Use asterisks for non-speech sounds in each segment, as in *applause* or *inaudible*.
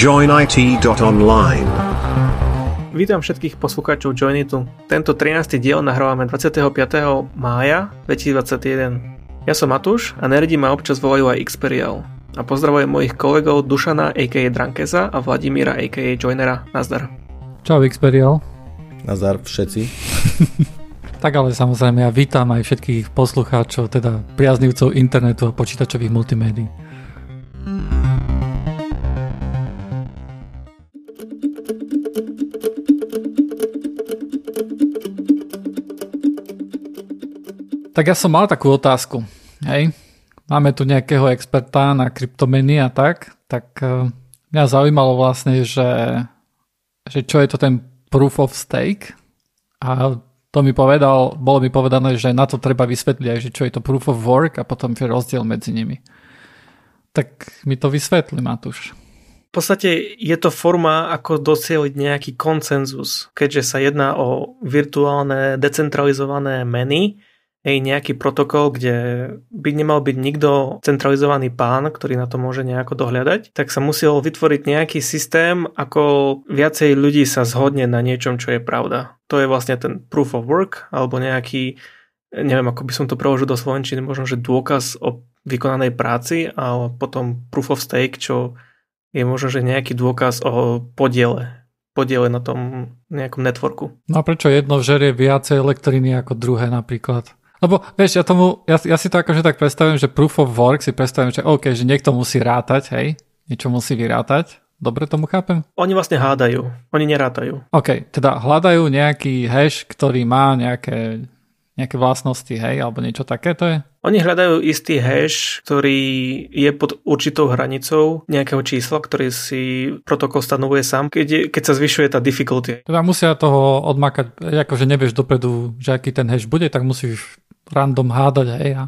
joinit.online Vítam všetkých poslucháčov Joinitu. Tento 13. diel nahrávame 25. mája 2021. Ja som Matúš a nerdi ma občas volajú aj Xperial. A pozdravujem mojich kolegov Dušana aka Drankeza a Vladimíra aka Joinera. Nazdar. Čau Xperial. Nazdar všetci. *laughs* Tak ale samozrejme ja vítam aj všetkých poslucháčov, teda priaznivcov internetu a počítačových multimédií. Tak ja som mal takú otázku. Hej. Máme tu nejakého experta na kryptomeny a tak, tak uh, mňa zaujímalo vlastne, že, že čo je to ten proof of stake a to mi povedal, bolo mi povedané, že na to treba vysvetliť aj, že čo je to proof of work a potom je rozdiel medzi nimi. Tak mi to vysvetli, Matúš. V podstate je to forma, ako docieliť nejaký koncenzus, keďže sa jedná o virtuálne decentralizované meny, hej, nejaký protokol, kde by nemal byť nikto centralizovaný pán, ktorý na to môže nejako dohľadať, tak sa musel vytvoriť nejaký systém, ako viacej ľudí sa zhodne na niečom, čo je pravda. To je vlastne ten proof of work, alebo nejaký, neviem, ako by som to preložil do slovenčiny, možno, že dôkaz o vykonanej práci, ale potom proof of stake, čo je možno, že nejaký dôkaz o podiele podiele na tom nejakom networku. No a prečo jedno žerie viacej elektriny ako druhé napríklad? Lebo vieš, ja, tomu, ja, ja si to akože tak predstavím, že proof of work si predstavím, že OK, že niekto musí rátať, hej, niečo musí vyrátať. Dobre tomu chápem? Oni vlastne hádajú, oni nerátajú. OK, teda hľadajú nejaký hash, ktorý má nejaké, nejaké vlastnosti, hej, alebo niečo také to je? Oni hľadajú istý hash, ktorý je pod určitou hranicou nejakého čísla, ktorý si protokol stanovuje sám, keď, je, keď sa zvyšuje tá difficulty. Teda musia toho odmakať, akože nevieš dopredu, že aký ten hash bude, tak musíš random hádať hej, a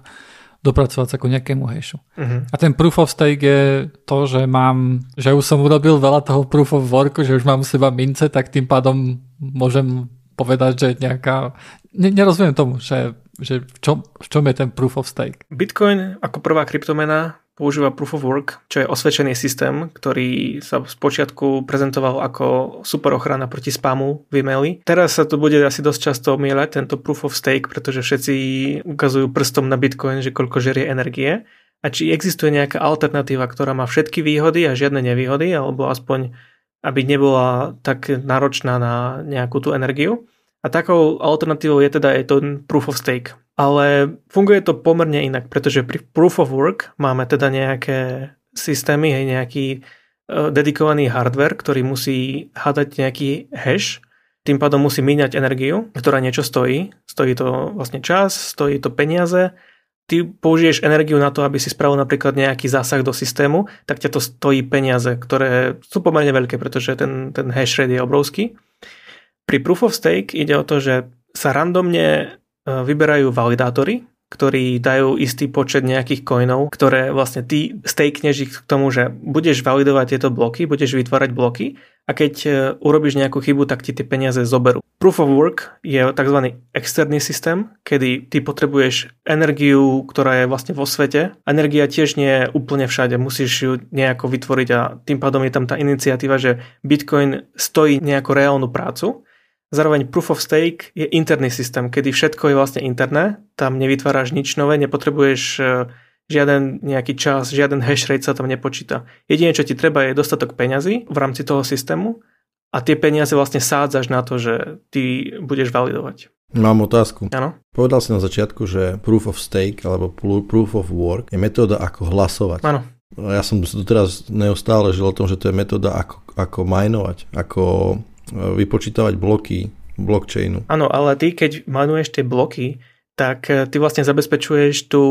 dopracovať sa ku nejakému hashu. Uh-huh. A ten proof of stake je to, že mám, že už som urobil veľa toho proof of worku, že už mám u seba mince, tak tým pádom môžem povedať, že nejaká... Ne, nerozumiem tomu, že, že v, čom, v čom je ten proof of stake. Bitcoin ako prvá kryptomena používa Proof of Work, čo je osvedčený systém, ktorý sa z počiatku prezentoval ako super ochrana proti spamu v e-maili. Teraz sa to bude asi dosť často omieľať, tento Proof of Stake, pretože všetci ukazujú prstom na Bitcoin, že koľko žerie energie. A či existuje nejaká alternatíva, ktorá má všetky výhody a žiadne nevýhody, alebo aspoň aby nebola tak náročná na nejakú tú energiu. A takou alternatívou je teda aj ten proof of stake. Ale funguje to pomerne inak, pretože pri proof of work máme teda nejaké systémy, hej, nejaký uh, dedikovaný hardware, ktorý musí hádať nejaký hash, tým pádom musí míňať energiu, ktorá niečo stojí. Stojí to vlastne čas, stojí to peniaze. Ty použiješ energiu na to, aby si spravil napríklad nejaký zásah do systému, tak ťa to stojí peniaze, ktoré sú pomerne veľké, pretože ten, ten hash rate je obrovský. Pri proof of stake ide o to, že sa randomne E, vyberajú validátory, ktorí dajú istý počet nejakých coinov, ktoré vlastne ty stakneš ich k tomu, že budeš validovať tieto bloky, budeš vytvárať bloky a keď e, urobíš nejakú chybu, tak ti tie peniaze zoberú. Proof of work je tzv. externý systém, kedy ty potrebuješ energiu, ktorá je vlastne vo svete. Energia tiež nie je úplne všade, musíš ju nejako vytvoriť a tým pádom je tam tá iniciatíva, že Bitcoin stojí nejakú reálnu prácu Zároveň Proof of Stake je interný systém, kedy všetko je vlastne interné, tam nevytváraš nič nové, nepotrebuješ e, žiaden nejaký čas, žiaden hash rate sa tam nepočíta. Jediné, čo ti treba je dostatok peňazí v rámci toho systému a tie peniaze vlastne sádzaš na to, že ty budeš validovať. Mám otázku. Áno. Povedal si na začiatku, že proof of stake alebo proof of work je metóda ako hlasovať. Áno. Ja som tu teraz neustále žil o tom, že to je metóda ako, ako minovať, ako vypočítavať bloky blockchainu. Áno, ale ty, keď manuješ tie bloky, tak eh, ty vlastne zabezpečuješ tú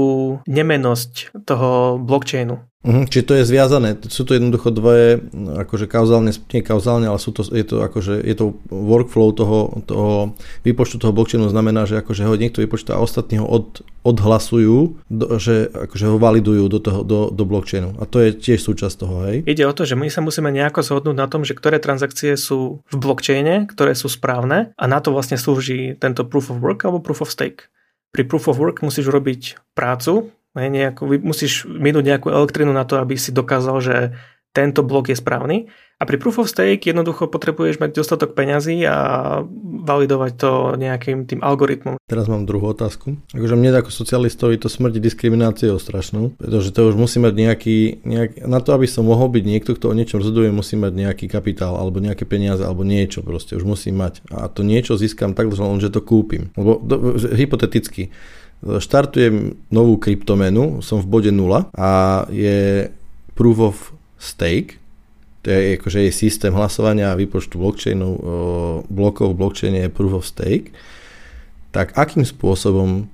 nemenosť toho blockchainu. Uh-huh, čiže to je zviazané, sú to jednoducho dvoje, akože kauzálne, nie kauzálne, ale sú to, je to akože, je to workflow toho, toho výpočtu toho blockchainu znamená, že akože ho niekto vypočíta a ostatní ho od, odhlasujú, do, že akože ho validujú do, toho, do, do blockchainu. A to je tiež súčasť toho, hej? Ide o to, že my sa musíme nejako zhodnúť na tom, že ktoré transakcie sú v blockchaine, ktoré sú správne a na to vlastne slúži tento proof of work alebo proof of stake. Pri proof of work musíš robiť prácu, nejako, musíš minúť nejakú elektrinu na to, aby si dokázal, že tento blok je správny. A pri Proof of Stake jednoducho potrebuješ mať dostatok peňazí a validovať to nejakým tým algoritmom. Teraz mám druhú otázku. Akože mne ako socialistovi to smrti diskrimináciou strašnou, pretože to už musí mať nejaký, nejaký, na to, aby som mohol byť niekto, kto o niečom rozhoduje, musí mať nejaký kapitál alebo nejaké peniaze alebo niečo proste, už musí mať. A to niečo získam tak, že to kúpim. Lebo do, hypoteticky, štartujem novú kryptomenu, som v bode 0 a je proof of stake, to je akože je systém hlasovania a výpočtu blockchainov, blokov v blockchaine je proof of stake, tak akým spôsobom?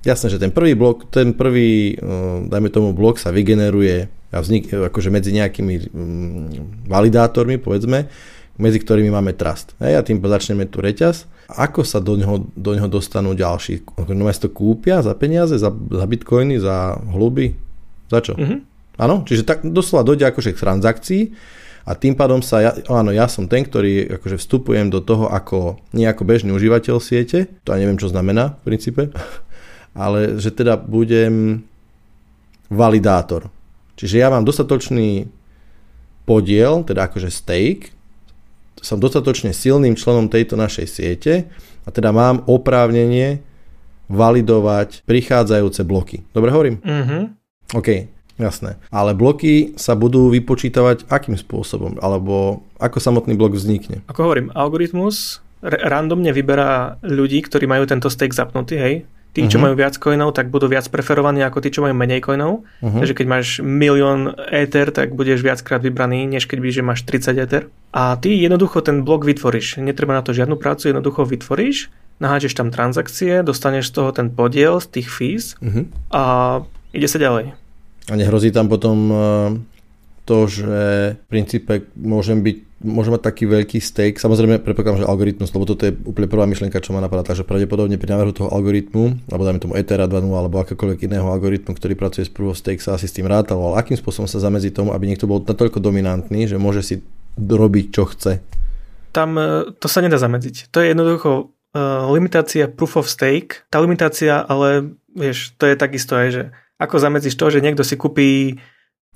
Jasné, že ten prvý blok, ten prvý, dajme tomu blok sa vygeneruje a vznik, akože medzi nejakými mm, validátormi, povedzme, medzi ktorými máme trust. Hej, a tým začneme tu reťaz. Ako sa do neho, do neho dostanú ďalší? No to kúpia za peniaze, za, za bitcoiny, za hluby? Za čo? Mm-hmm. Áno, čiže tak doslova dojde akože k transakcii a tým pádom sa, ja, áno, ja som ten, ktorý akože vstupujem do toho ako nejako bežný užívateľ siete, to ja neviem, čo znamená v princípe, *laughs* ale že teda budem validátor. Čiže ja mám dostatočný podiel, teda akože stake, som dostatočne silným členom tejto našej siete a teda mám oprávnenie validovať prichádzajúce bloky. Dobre hovorím? Mm-hmm. OK. Jasné. Ale bloky sa budú vypočítavať akým spôsobom? Alebo ako samotný blok vznikne? Ako hovorím, algoritmus randomne vyberá ľudí, ktorí majú tento stake zapnutý, hej. Tí, čo uh-huh. majú viac coinov, tak budú viac preferovaní ako tí, čo majú menej coinov. Uh-huh. Takže keď máš milión Ether, tak budeš viackrát vybraný, než keď by, že máš 30 Ether. A ty jednoducho ten blok vytvoríš. Netreba na to žiadnu prácu, jednoducho vytvoríš, naháčeš tam transakcie, dostaneš z toho ten podiel z tých fees uh-huh. a ide sa ďalej. A nehrozí tam potom eh, to, že v princípe môžem byť môžem mať taký veľký stake, samozrejme predpokladám, že algoritmus, lebo toto je úplne prvá myšlienka, čo ma napadá, takže pravdepodobne pri návrhu toho algoritmu, alebo dajme tomu Ethera 2.0 alebo akékoľvek iného algoritmu, ktorý pracuje s proof of stake, sa asi s tým rátal, ale akým spôsobom sa zamedzí tomu, aby niekto bol natoľko dominantný, že môže si robiť, čo chce? Tam eh, to sa nedá zamedziť. To je jednoducho uh, limitácia proof of stake. Tá limitácia, ale vieš, to je takisto aj, že ako zamedzíš to, že niekto si kúpi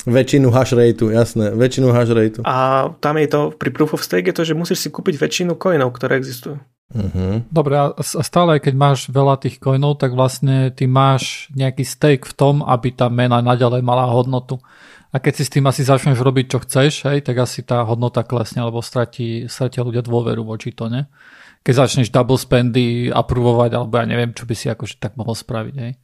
Väčšinu hash rateu, jasné, väčšinu hash rateu. A tam je to, pri proof of stake je to, že musíš si kúpiť väčšinu coinov, ktoré existujú. Uh-huh. Dobre, a stále keď máš veľa tých coinov, tak vlastne ty máš nejaký stake v tom, aby tá mena naďalej mala hodnotu. A keď si s tým asi začneš robiť, čo chceš, hej, tak asi tá hodnota klesne, alebo stratí, stratia ľudia dôveru voči to, ne? Keď začneš double spendy aprovovať, alebo ja neviem, čo by si akože tak mohol spraviť, hej.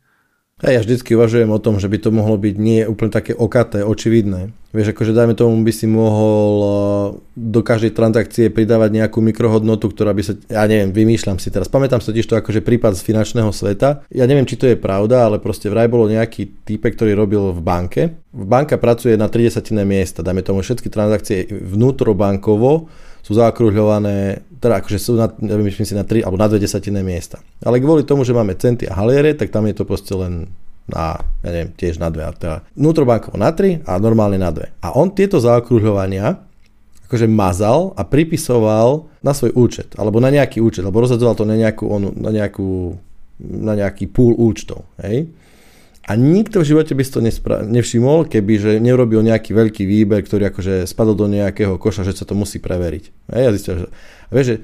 A ja vždycky uvažujem o tom, že by to mohlo byť nie úplne také okaté, očividné. Vieš, akože dajme tomu by si mohol eh, do každej transakcie pridávať nejakú mikrohodnotu, ktorá by sa, ja neviem, vymýšľam si teraz. Pamätám sa tiež to akože prípad z finančného sveta. Ja neviem, či to je pravda, ale proste vraj bolo nejaký type, ktorý robil v banke. Banka pracuje na 30 miesta, dajme tomu všetky transakcie vnútrobankovo sú zaokruhľované, teda akože sú na, myslím si na 3 alebo na 2 desatinné miesta. Ale kvôli tomu, že máme centy a haliere, tak tam je to proste len na, ja neviem, tiež na 2. Teda vnútrobankovo na 3 a normálne na 2. A on tieto zaokruhľovania akože mazal a pripisoval na svoj účet, alebo na nejaký účet, alebo rozhadzoval to na nejakú, on, na nejakú na nejaký pool účtov. Hej? A nikto v živote by si to nespra- nevšimol, keby že neurobil nejaký veľký výber, ktorý akože spadol do nejakého koša, že sa to musí preveriť. A ja zistil, že, a vieš, že,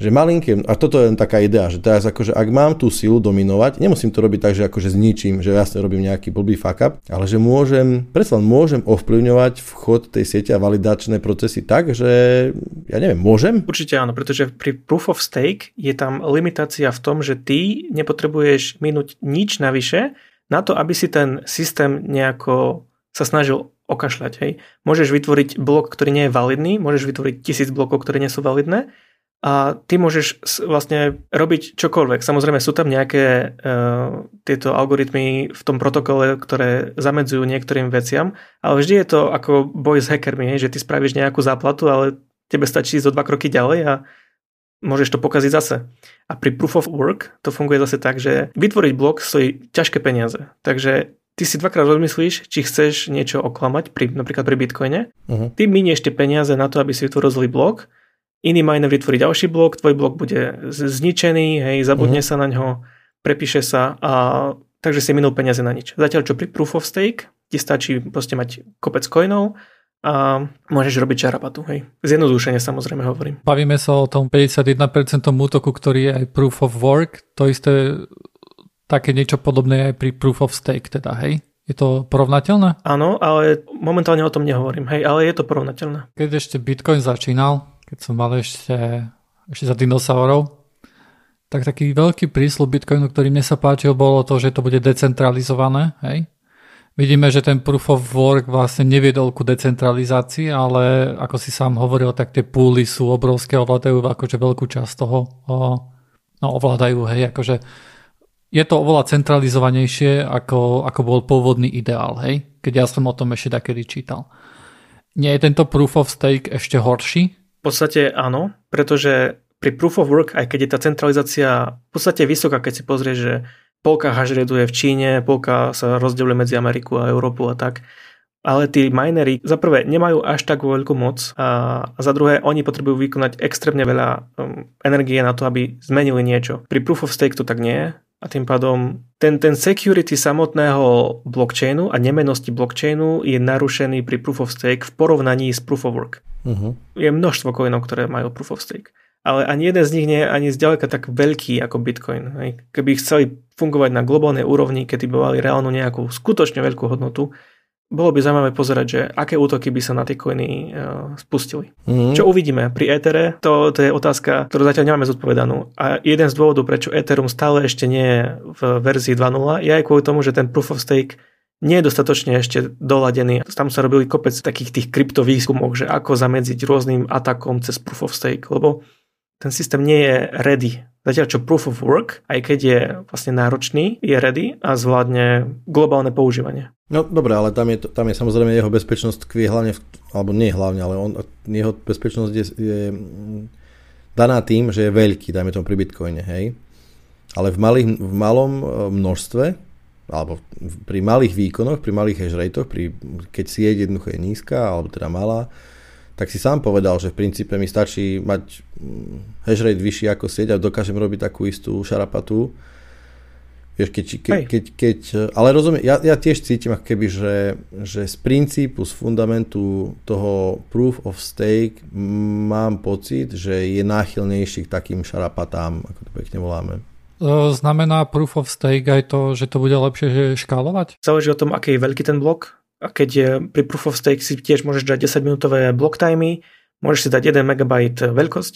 že malinké, a toto je taká idea, že teraz akože ak mám tú silu dominovať, nemusím to robiť tak, že akože zničím, že jasne robím nejaký blbý fuck up, ale že môžem, predsa môžem ovplyvňovať vchod tej siete a validačné procesy tak, že ja neviem, môžem? Určite áno, pretože pri proof of stake je tam limitácia v tom, že ty nepotrebuješ minúť nič navyše, na to, aby si ten systém nejako sa snažil okašľať. Hej. Môžeš vytvoriť blok, ktorý nie je validný, môžeš vytvoriť tisíc blokov, ktoré nie sú validné a ty môžeš vlastne robiť čokoľvek. Samozrejme sú tam nejaké uh, tieto algoritmy v tom protokole, ktoré zamedzujú niektorým veciam, ale vždy je to ako boj s hackermi, hej, že ty spravíš nejakú záplatu, ale tebe stačí ísť o dva kroky ďalej a môžeš to pokaziť zase. A pri proof of work to funguje zase tak, že vytvoriť blok stojí ťažké peniaze. Takže ty si dvakrát rozmyslíš, či chceš niečo oklamať, pri, napríklad pri Bitcoine. Uh-huh. Ty minieš tie peniaze na to, aby si vytvoril zlý blok, iný miner vytvorí ďalší blok, tvoj blok bude zničený, hej, zabudne uh-huh. sa na ňo, prepíše sa a takže si minul peniaze na nič. Zatiaľ čo pri proof of stake ti stačí proste mať kopec coinov, a môžeš robiť čarapatu, hej. Zjednodušene samozrejme hovorím. Bavíme sa o tom 51% útoku, ktorý je aj proof of work, to isté také niečo podobné aj pri proof of stake teda, hej? Je to porovnateľné? Áno, ale momentálne o tom nehovorím, hej, ale je to porovnateľné. Keď ešte Bitcoin začínal, keď som mal ešte, ešte za dinosaurov, tak taký veľký prísľub Bitcoinu, ktorý mne sa páčil, bolo to, že to bude decentralizované, hej? Vidíme, že ten proof of work vlastne neviedol ku decentralizácii, ale ako si sám hovoril, tak tie púly sú obrovské, ovládajú akože veľkú časť toho, no ovládajú, hej, akože je to oveľa centralizovanejšie, ako, ako bol pôvodný ideál, hej, keď ja som o tom ešte takedy čítal. Nie je tento proof of stake ešte horší? V podstate áno, pretože pri proof of work, aj keď je tá centralizácia v podstate vysoká, keď si pozrieš, že polka je v Číne, polka sa rozdeľuje medzi Ameriku a Európu a tak. Ale tí minery za prvé nemajú až tak veľkú moc a za druhé oni potrebujú vykonať extrémne veľa um, energie na to, aby zmenili niečo. Pri proof of stake to tak nie je a tým pádom ten, ten security samotného blockchainu a nemenosti blockchainu je narušený pri proof of stake v porovnaní s proof of work. Uh-huh. Je množstvo coinov, ktoré majú proof of stake ale ani jeden z nich nie je ani zďaleka tak veľký ako Bitcoin. Keby chceli fungovať na globálnej úrovni, kedy by mali reálnu nejakú skutočne veľkú hodnotu, bolo by zaujímavé pozerať, že aké útoky by sa na tie coiny uh, spustili. Mm-hmm. Čo uvidíme pri Ethere, to, to je otázka, ktorú zatiaľ nemáme zodpovedanú. A jeden z dôvodov, prečo Ethereum stále ešte nie je v verzii 2.0, je aj kvôli tomu, že ten proof of stake nie je dostatočne ešte doladený. Tam sa robili kopec takých tých kryptovýskumov, že ako zamedziť rôznym atakom cez proof of stake, lebo ten systém nie je ready. Zatiaľ čo proof of work, aj keď je vlastne náročný, je ready a zvládne globálne používanie. No dobre, ale tam je, tam je samozrejme jeho bezpečnosť kvie hlavne, v, alebo nie hlavne, ale on, jeho bezpečnosť je, je daná tým, že je veľký, dajme tomu pri Bitcoine, hej. Ale v, malých, v malom e, množstve, alebo pri malých výkonoch, pri malých hash ratech, pri, keď sieť jednoducho je nízka, alebo teda malá, tak si sám povedal, že v princípe mi stačí mať mm, hash rate vyšší ako sieť a dokážem robiť takú istú šarapatu. Vieš, keď, keď, keď, keď, ale rozumiem, ja, ja tiež cítim ako keby, že, že z princípu, z fundamentu toho proof of stake mám pocit, že je náchylnejší k takým šarapatám, ako to pekne voláme. Znamená proof of stake aj to, že to bude lepšie škálovať? Záleží o tom, aký je veľký ten blok a keď je pri Proof of Stake si tiež môžeš dať 10 minútové block timey, môžeš si dať 1 MB veľkosť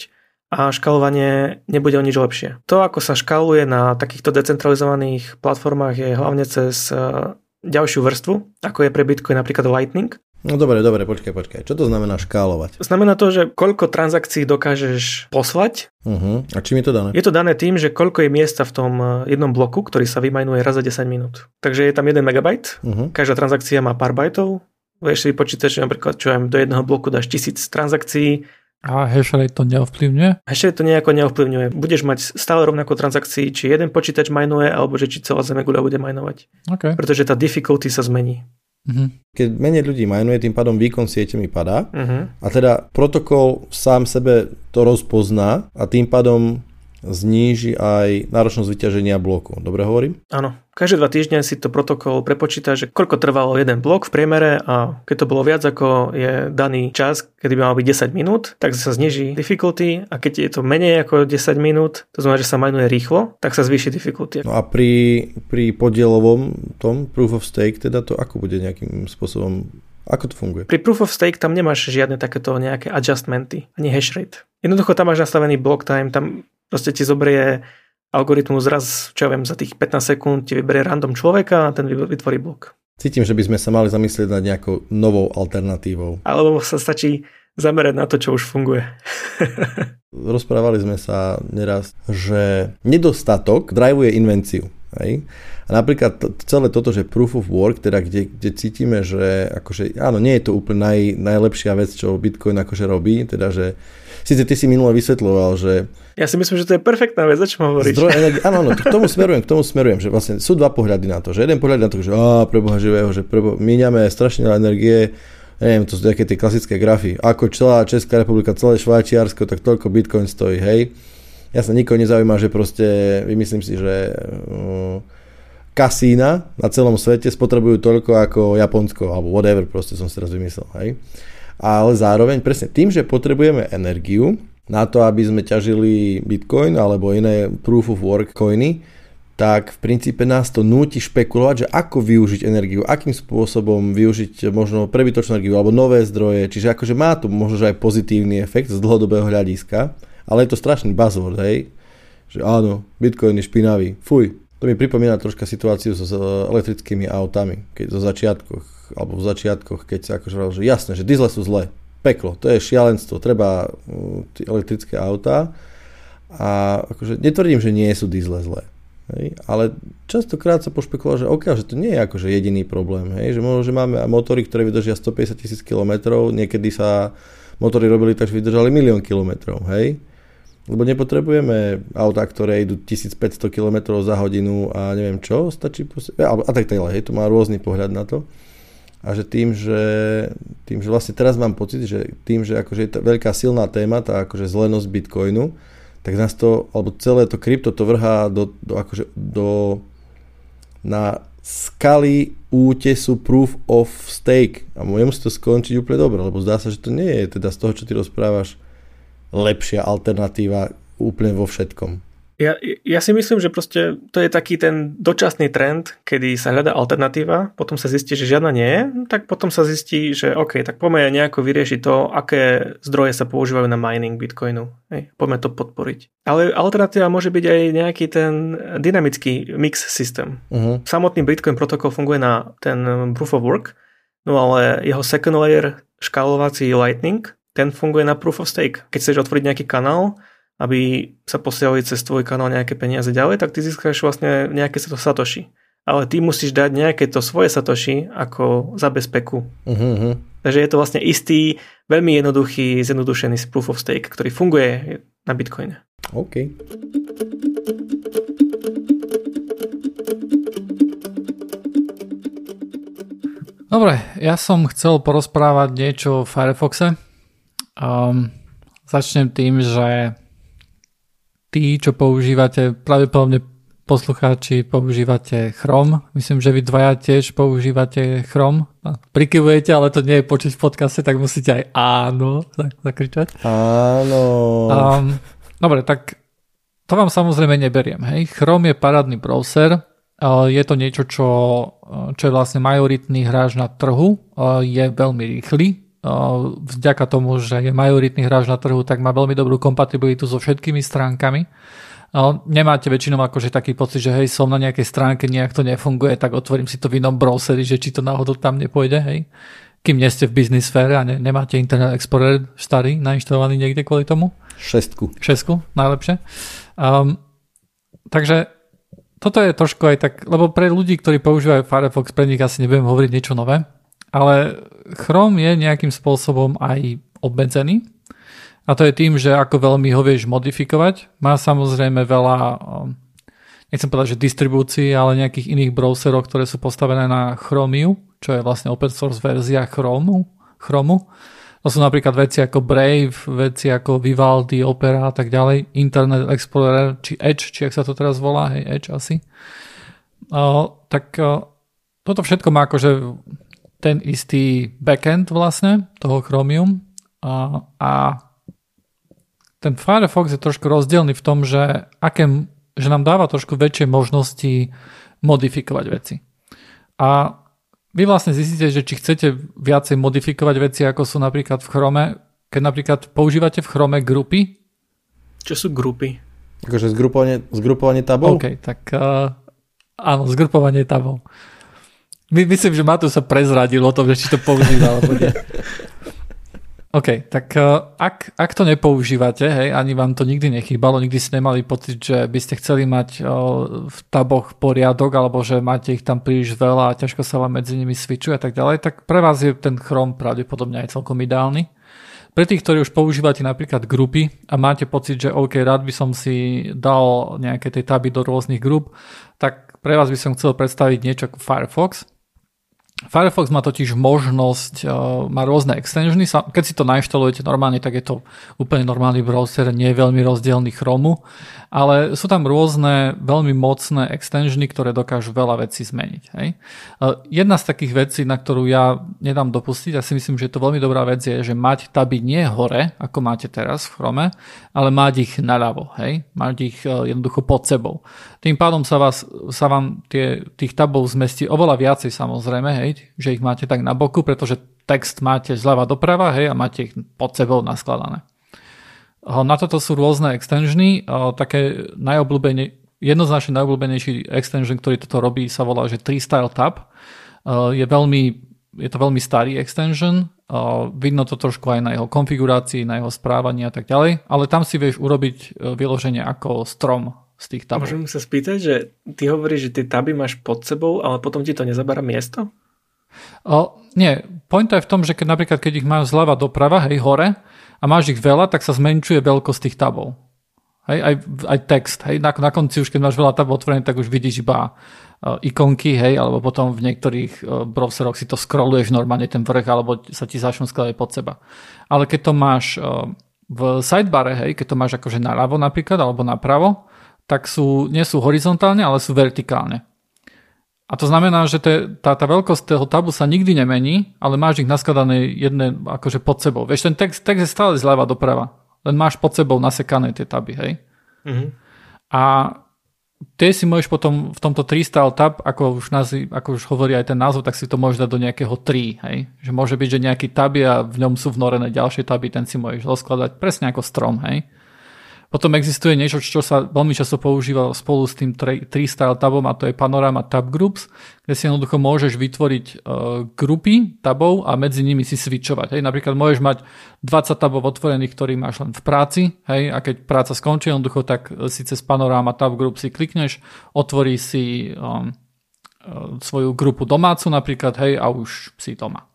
a škalovanie nebude o nič lepšie. To, ako sa škaluje na takýchto decentralizovaných platformách je hlavne cez eh, ďalšiu vrstvu, ako je pre Bitcoin napríklad Lightning, No dobre, dobre, počkaj, počkaj. Čo to znamená škálovať? Znamená to, že koľko transakcií dokážeš poslať. Uh-huh. A čím je to dané? Je to dané tým, že koľko je miesta v tom eh, jednom bloku, ktorý sa vymajnuje raz za 10 minút. Takže je tam 1 MB, uh-huh. každá transakcia má pár bajtov, vieš si vypočítať, že napríklad čo aj do jedného bloku dáš tisíc transakcií, a hashrate to neovplyvňuje? Hashrate to nejako neovplyvňuje. Budeš mať stále rovnako transakcií, či jeden počítač majnuje, alebo že či celá zemeguľa bude majnovať. Okay. Pretože tá difficulty sa zmení. Uh-huh. Keď menej ľudí majnuje, tým pádom výkon siete mi padá uh-huh. a teda protokol sám sebe to rozpozná a tým pádom zníži aj náročnosť vyťaženia bloku. Dobre hovorím? Áno. Každé dva týždne si to protokol prepočíta, že koľko trvalo jeden blok v priemere a keď to bolo viac ako je daný čas, kedy by mal byť 10 minút, tak sa zniží difficulty a keď je to menej ako 10 minút, to znamená, že sa majnuje rýchlo, tak sa zvýši difficulty. No a pri, pri podielovom tom proof of stake, teda to ako bude nejakým spôsobom ako to funguje? Pri Proof of Stake tam nemáš žiadne takéto nejaké adjustmenty, ani hash rate. Jednoducho tam máš nastavený block time, tam proste ti zobrie algoritmus raz, čo ja viem, za tých 15 sekúnd ti vyberie random človeka a ten vytvorí blok. Cítim, že by sme sa mali zamyslieť nad nejakou novou alternatívou. Alebo sa stačí zamerať na to, čo už funguje. *laughs* Rozprávali sme sa neraz, že nedostatok drivuje invenciu. Hej? A napríklad to, celé toto, že proof of work, teda kde, kde cítime, že akože, áno, nie je to úplne naj, najlepšia vec, čo Bitcoin akože robí, teda že síce ty si minule vysvetloval, že ja si myslím, že to je perfektná vec, o čom hovoríš. Zdroj energie, áno, áno, k tomu smerujem, k tomu smerujem, že vlastne sú dva pohľady na to. Že jeden pohľad na to, že á, preboha živého, že prebo, míňame strašne energie, neviem, to sú také tie klasické grafy. Ako celá Česká republika, celé Švajčiarsko, tak toľko Bitcoin stojí, hej. Ja sa nikoho nezaujíma, že proste, vymyslím si, že uh, kasína na celom svete spotrebujú toľko ako Japonsko, alebo whatever, proste som si teraz vymyslel, hej. ale zároveň presne tým, že potrebujeme energiu na to, aby sme ťažili Bitcoin alebo iné Proof of Work coiny, tak v princípe nás to núti špekulovať, že ako využiť energiu, akým spôsobom využiť možno prebytočnú energiu alebo nové zdroje, čiže akože má to možno aj pozitívny efekt z dlhodobého hľadiska, ale je to strašný buzzword, hej, že áno, Bitcoin je špinavý, fuj. To mi pripomína troška situáciu so elektrickými autami, keď zo začiatkoch, alebo v začiatkoch, keď sa akože že jasné, že diesle sú zlé, peklo, to je šialenstvo, treba uh, elektrické autá a akože netvrdím, že nie sú diesle zlé, Hej, ale častokrát sa pošpekulo, že OK, že to nie je akože jediný problém, hej, že možno, že máme motory, ktoré vydržia 150 tisíc km, niekedy sa motory robili tak, že vydržali milión kilometrov, hej, lebo nepotrebujeme autá, ktoré idú 1500 km za hodinu a neviem čo, stačí proste, a, tak ďalej, to má rôzny pohľad na to. A že tým, že, tým, že vlastne teraz mám pocit, že tým, že akože je to veľká silná téma, tá akože zlenosť Bitcoinu, tak nás to, alebo celé to krypto to vrhá do, do, akože, do na skaly útesu proof of stake a musí to skončiť úplne dobre, lebo zdá sa, že to nie je teda z toho, čo ty rozprávaš lepšia alternatíva úplne vo všetkom. Ja, ja si myslím, že proste to je taký ten dočasný trend, kedy sa hľadá alternatíva, potom sa zistí, že žiadna nie je, tak potom sa zistí, že OK, tak poďme nejako vyriešiť to, aké zdroje sa používajú na mining Bitcoinu. Hej, poďme to podporiť. Ale alternatíva môže byť aj nejaký ten dynamický mix systém. Uh-huh. Samotný Bitcoin protokol funguje na ten Proof of Work, no ale jeho second layer škálovací Lightning, ten funguje na Proof of Stake. Keď chceš otvoriť nejaký kanál, aby sa posielali cez tvoj kanál nejaké peniaze ďalej, tak ty získaš vlastne nejaké satoshi. Ale ty musíš dať nejaké to svoje satoshi ako za bezpeku. Uh-huh. Takže je to vlastne istý, veľmi jednoduchý, zjednodušený proof of stake, ktorý funguje na Bitcoine. OK. Dobre, ja som chcel porozprávať niečo o Firefoxe. Um, začnem tým, že tí, čo používate, pravdepodobne poslucháči používate Chrome. Myslím, že vy dvaja tiež používate Chrome. Prikyvujete, ale to nie je počuť v podcaste, tak musíte aj áno zakričať. Áno. Um, dobre, tak to vám samozrejme neberiem. Hej. Chrome je parádny browser. Je to niečo, čo, čo je vlastne majoritný hráč na trhu. Je veľmi rýchly vďaka tomu, že je majoritný hráč na trhu, tak má veľmi dobrú kompatibilitu so všetkými stránkami. Nemáte väčšinou akože taký pocit, že hej, som na nejakej stránke, nejak to nefunguje, tak otvorím si to v inom browseri, že či to náhodou tam nepôjde, hej. Kým nie ste v business sfére a ne, nemáte Internet Explorer starý, nainštalovaný niekde kvôli tomu. Šestku. Šestku, najlepšie. Um, takže toto je trošku aj tak, lebo pre ľudí, ktorí používajú Firefox, pre nich asi nebudem hovoriť niečo nové, ale Chrome je nejakým spôsobom aj obmedzený. A to je tým, že ako veľmi ho vieš modifikovať. Má samozrejme veľa, um, nechcem povedať, že distribúcií, ale nejakých iných browserov, ktoré sú postavené na Chromium, čo je vlastne open source verzia Chromu. Chromu. To sú napríklad veci ako Brave, veci ako Vivaldi, Opera a tak ďalej, Internet Explorer, či Edge, či ak sa to teraz volá, hej, Edge asi. O, tak o, toto všetko má akože ten istý backend vlastne toho Chromium a, a ten Firefox je trošku rozdielný v tom, že, aké, že nám dáva trošku väčšie možnosti modifikovať veci. A vy vlastne zistíte, že či chcete viacej modifikovať veci, ako sú napríklad v Chrome, keď napríklad používate v Chrome grupy. Čo sú grupy? Akože zgrupovanie, zgrupovanie tabov? OK, tak uh, áno, zgrupovanie tabov. My, myslím, že Matúš sa prezradil o tom, že či to používa alebo nie. OK, tak uh, ak, ak to nepoužívate, hej, ani vám to nikdy nechýbalo, nikdy ste nemali pocit, že by ste chceli mať uh, v taboch poriadok, alebo že máte ich tam príliš veľa a ťažko sa vám medzi nimi switchuje a tak ďalej, tak pre vás je ten Chrome pravdepodobne aj celkom ideálny. Pre tých, ktorí už používate napríklad grupy a máte pocit, že OK, rád by som si dal nejaké tie taby do rôznych grup, tak pre vás by som chcel predstaviť niečo ako Firefox, Firefox má totiž možnosť, uh, má rôzne extensiony, keď si to nainštalujete normálne, tak je to úplne normálny browser, nie je veľmi rozdielný Chromu, ale sú tam rôzne veľmi mocné extensiony, ktoré dokážu veľa vecí zmeniť. Hej. Uh, jedna z takých vecí, na ktorú ja nedám dopustiť. Ja si myslím, že to veľmi dobrá vec je, že mať taby nie hore, ako máte teraz v Chrome, ale mať ich naľavo, hej? Mať ich e, jednoducho pod sebou. Tým pádom sa, vás, sa vám tie, tých tabov zmestí oveľa viacej samozrejme, hej? Že ich máte tak na boku, pretože text máte zľava doprava, hej? A máte ich pod sebou naskladané. Na toto sú rôzne extensiony, také najobľúbene, jednoznačne najobľúbenejší extension, ktorý toto robí, sa volá, že 3 Style Tab je veľmi, je to veľmi starý extension, vidno to trošku aj na jeho konfigurácii, na jeho správaní a tak ďalej, ale tam si vieš urobiť eh, vyloženie ako strom z tých tabov. Môžem sa spýtať, že ty hovoríš, že tie taby máš pod sebou, ale potom ti to nezabera miesto? O, nie, pointa je v tom, že keď napríklad keď ich máš zľava doprava, hej, hore, a máš ich veľa, tak sa zmenšuje veľkosť tých tabov. Hej, aj, aj text. Hej, na, na konci už keď máš veľa tabov otvorených, tak už vidíš iba Eh, ikonky, hej, alebo potom v niektorých eh, browseroch si to scrolluješ normálne ten vrch, alebo sa ti začnú skladať pod seba. Ale keď to máš eh, v sidebare, hej, keď to máš akože naľavo napríklad, alebo napravo, tak sú, nie sú horizontálne, ale sú vertikálne. A to znamená, že te, tá, tá veľkosť toho tabu sa nikdy nemení, ale máš ich naskladané jedné akože pod sebou. Vieš, ten text, text je stále zľava doprava, len máš pod sebou nasekané tie taby, hej. Mm-hmm. A tie si môžeš potom v tomto 3 style tab, ako už, nazv, ako už hovorí aj ten názov, tak si to môžeš dať do nejakého 3, hej? Že môže byť, že nejaký tab a v ňom sú vnorené ďalšie taby, ten si môžeš rozkladať presne ako strom, hej? Potom existuje niečo, čo sa veľmi často používa spolu s tým 3-style tabom a to je Panorama Tab Groups, kde si jednoducho môžeš vytvoriť uh, grupy tabov a medzi nimi si switchovať. Hej. Napríklad môžeš mať 20 tabov otvorených, ktorý máš len v práci hej, a keď práca skončí jednoducho, tak si cez Panorama Tab Group si klikneš, otvorí si um, uh, svoju grupu domácu napríklad hej, a už si doma.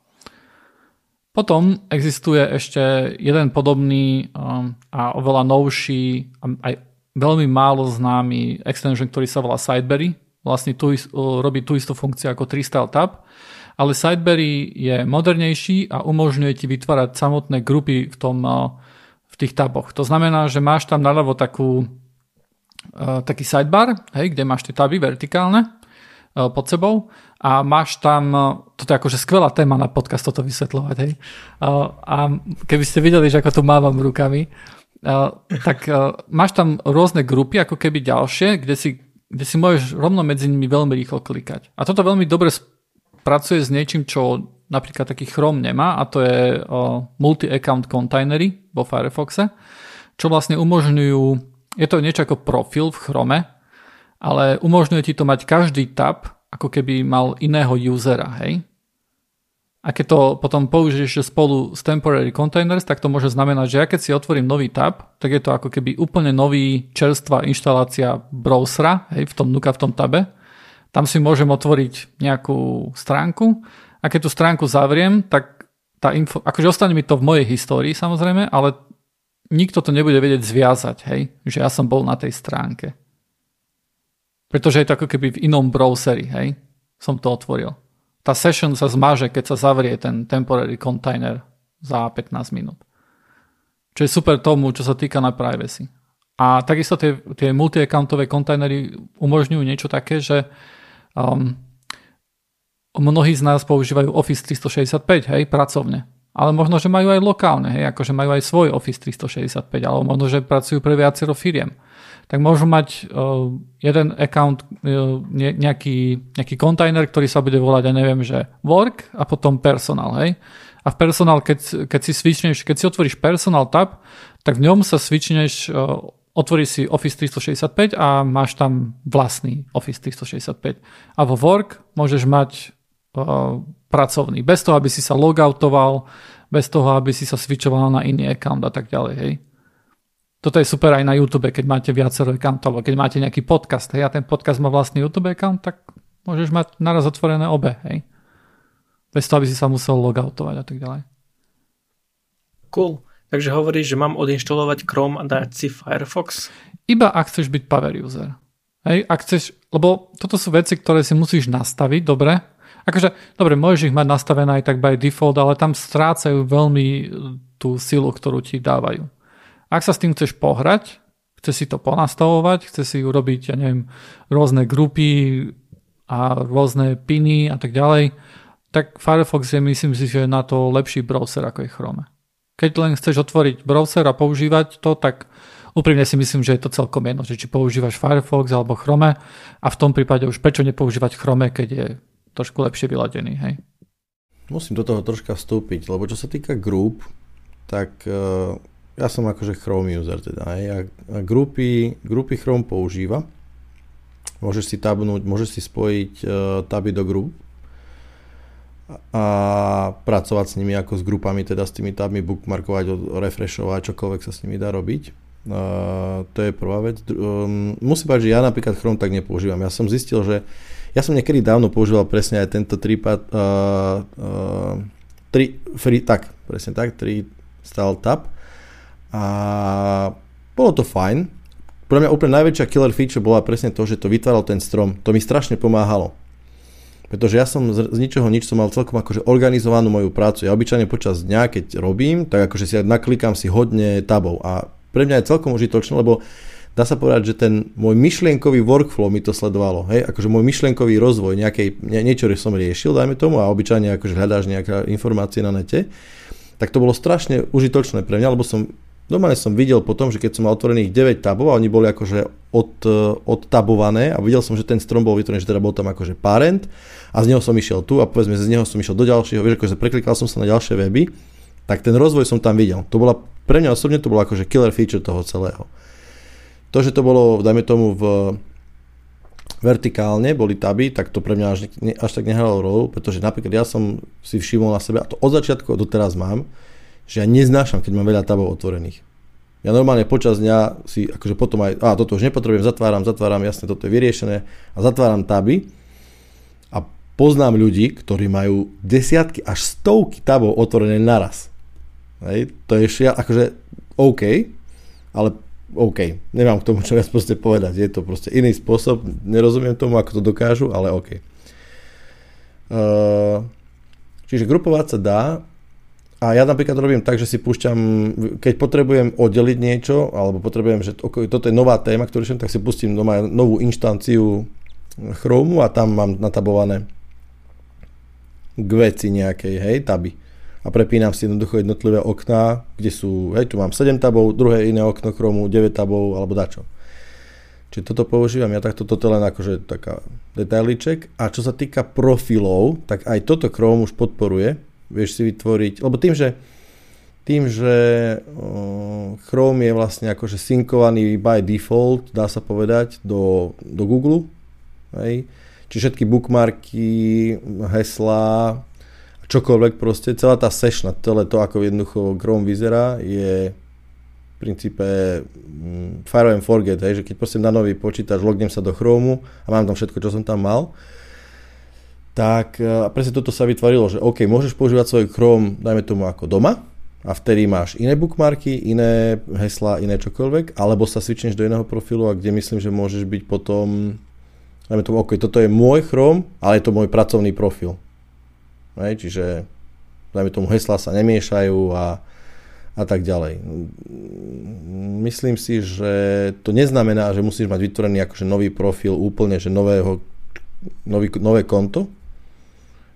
Potom existuje ešte jeden podobný um, a oveľa novší, aj veľmi málo známy extension, ktorý sa volá Sideberry. Vlastne tu, robí tú istú funkciu ako 3 Tab, ale Sideberry je modernejší a umožňuje ti vytvárať samotné grupy v, tom, uh, v tých taboch. To znamená, že máš tam naľavo takú, uh, taký sidebar, hej, kde máš tie taby vertikálne uh, pod sebou a máš tam, e, toto je akože skvelá téma na podcast toto vysvetľovať, hej. A keby ste videli, že ako tu mávam rukami, e, tak e, máš tam rôzne grupy, ako keby ďalšie, kde si, kde si môžeš rovno medzi nimi veľmi rýchlo klikať. A toto veľmi dobre pracuje s niečím, čo napríklad taký Chrome nemá a to je multi-account containery vo Firefoxe, čo vlastne umožňujú, je to niečo ako profil v Chrome, ale umožňuje ti to mať každý tab ako keby mal iného usera, hej? A keď to potom použiješ spolu s temporary containers, tak to môže znamenať, že ja keď si otvorím nový tab, tak je to ako keby úplne nový čerstvá inštalácia browsera, hej, v tom nuka v tom tabe. Tam si môžem otvoriť nejakú stránku a keď tú stránku zavriem, tak tá info, akože ostane mi to v mojej histórii samozrejme, ale nikto to nebude vedieť zviazať, hej, že ja som bol na tej stránke. Pretože je to ako keby v inom browseri, hej, som to otvoril. Tá session sa zmaže, keď sa zavrie ten temporary container za 15 minút. Čo je super tomu, čo sa týka na privacy. A takisto tie, tie multi-accountové kontajnery umožňujú niečo také, že um, mnohí z nás používajú Office 365, hej, pracovne. Ale možno, že majú aj lokálne, hej, akože majú aj svoj Office 365, alebo možno, že pracujú pre viacero firiem tak môžu mať uh, jeden account, uh, nejaký, nejaký kontajner, ktorý sa bude volať, ja neviem, že work a potom personal, hej. A v personal, keď, keď si switchneš, keď si otvoríš personal tab, tak v ňom sa switchneš, uh, otvoríš si Office 365 a máš tam vlastný Office 365. A vo work môžeš mať uh, pracovný, bez toho, aby si sa logoutoval, bez toho, aby si sa switchoval na iný account a tak ďalej, hej. Toto je super aj na YouTube, keď máte viacero accountov, keď máte nejaký podcast, hej, a ten podcast má vlastný YouTube account, tak môžeš mať naraz otvorené obe, hej. Bez toho, aby si sa musel logoutovať a tak ďalej. Cool. Takže hovoríš, že mám odinštalovať Chrome a dať si Firefox? Iba ak chceš byť power user. Hej, ak chceš, lebo toto sú veci, ktoré si musíš nastaviť, dobre? Akože, dobre, môžeš ich mať nastavené aj tak by default, ale tam strácajú veľmi tú silu, ktorú ti dávajú. Ak sa s tým chceš pohrať, chce si to ponastavovať, chce si urobiť, ja neviem, rôzne grupy a rôzne piny a tak ďalej, tak Firefox je myslím si, že je na to lepší browser ako je Chrome. Keď len chceš otvoriť browser a používať to, tak úprimne si myslím, že je to celkom jedno, že či používaš Firefox alebo Chrome a v tom prípade už prečo nepoužívať Chrome, keď je trošku lepšie vyladený, hej? Musím do toho troška vstúpiť, lebo čo sa týka group, tak uh, ja som akože Chrome user teda, hej, a, grupy, grupy Chrome používa, môžeš si tabnúť, môžeš si spojiť uh, taby do grup a pracovať s nimi ako s grupami, teda s tými tabmi bookmarkovať, refreshovať, čokoľvek sa s nimi dá robiť. Uh, to je prvá vec. Um, musím povedať, že ja napríklad Chrome tak nepoužívam. Ja som zistil, že ja som niekedy dávno používal presne aj tento tripad, uh, uh, tri, free, tak, presne tak, 3 style tab a bolo to fajn. Pre mňa úplne najväčšia killer feature bola presne to, že to vytváral ten strom. To mi strašne pomáhalo. Pretože ja som z, ničoho nič som mal celkom akože organizovanú moju prácu. Ja obyčajne počas dňa, keď robím, tak akože si naklikám si hodne tabov a pre mňa je celkom užitočné, lebo dá sa povedať, že ten môj myšlienkový workflow mi to sledovalo. Hej? Akože môj myšlienkový rozvoj, nejakej, nie, niečo som riešil, dajme tomu, a obyčajne akože hľadáš nejaké informácie na nete, tak to bolo strašne užitočné pre mňa, lebo som Normálne som videl potom, že keď som mal otvorených 9 tabov a oni boli akože od, odtabované a videl som, že ten strom bol vytvorený, že teda bol tam akože parent a z neho som išiel tu a povedzme z neho som išiel do ďalšieho, vieš, akože preklikal som sa na ďalšie weby, tak ten rozvoj som tam videl. To bola, pre mňa osobne to bolo akože killer feature toho celého. To, že to bolo, dajme tomu v vertikálne boli taby, tak to pre mňa až, ne, až tak nehralo rolu, pretože napríklad ja som si všimol na sebe, a to od začiatku do teraz mám, že ja neznášam, keď mám veľa tabov otvorených. Ja normálne počas dňa si akože potom aj, a toto už nepotrebujem, zatváram, zatváram, jasne, toto je vyriešené a zatváram taby a poznám ľudí, ktorí majú desiatky až stovky tabov otvorené naraz. Hej, to je šia, akože OK, ale OK, nemám k tomu čo viac proste povedať, je to proste iný spôsob, nerozumiem tomu, ako to dokážu, ale OK. Uh, čiže grupovať sa dá, a ja napríklad robím tak, že si púšťam, keď potrebujem oddeliť niečo, alebo potrebujem, že toto je nová téma, ktorú som, tak si pustím doma novú inštanciu Chrome a tam mám natabované k veci nejakej, hej, taby. A prepínam si jednoducho jednotlivé okná, kde sú, hej, tu mám 7 tabov, druhé iné okno Chrome, 9 tabov, alebo dačo. Čiže toto používam ja takto, toto len akože taká detailiček. A čo sa týka profilov, tak aj toto Chrome už podporuje, vieš si vytvoriť, lebo tým, že tým, že Chrome je vlastne akože synkovaný by default, dá sa povedať, do, do Google, hej, či všetky bookmarky, heslá, čokoľvek proste, celá tá sešna, celé to, ako jednoducho Chrome vyzerá, je v princípe mm, fire and forget, hej, že keď proste na nový počítač, lognem sa do Chromeu a mám tam všetko, čo som tam mal, tak e, a presne toto sa vytvorilo, že OK, môžeš používať svoj Chrome, dajme tomu ako doma, a vtedy máš iné bookmarky, iné hesla, iné čokoľvek, alebo sa switchneš do iného profilu a kde myslím, že môžeš byť potom, dajme tomu, OK, toto je môj Chrome, ale je to môj pracovný profil. Hej, čiže dajme tomu hesla sa nemiešajú a, a tak ďalej. Myslím si, že to neznamená, že musíš mať vytvorený akože nový profil úplne, že nového, nový, nové konto,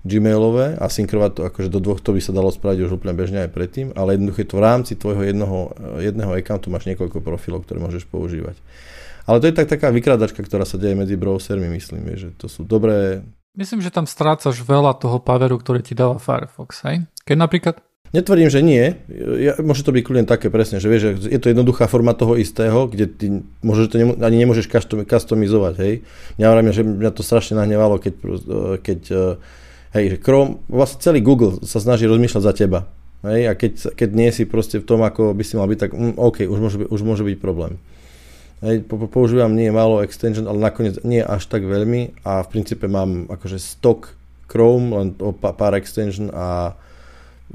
Gmailové a synchrovať to akože do dvoch, to by sa dalo spraviť už úplne bežne aj predtým, ale jednoducho to v rámci tvojho jednoho, jedného accountu máš niekoľko profilov, ktoré môžeš používať. Ale to je tak taká vykradačka, ktorá sa deje medzi browsermi, myslím, že to sú dobré... Myslím, že tam strácaš veľa toho paveru, ktorý ti dáva Firefox, hej? Keď napríklad Netvrdím, že nie. Ja, môže to byť kľudne také presne, že vieš, že je to jednoduchá forma toho istého, kde ty môžeš to nemo, ani nemôžeš customizovať, hej. Mňa vravím, že mňa to strašne nahnevalo, keď, keď Hej, Chrome, vlastne celý Google sa snaží rozmýšľať za teba. Hej, a keď, keď nie si proste v tom, ako by si mal byť, tak mm, OK, už môže, už môže byť problém. Hej, používam nie málo extension, ale nakoniec nie až tak veľmi a v princípe mám akože stock Chrome, len o pár extension a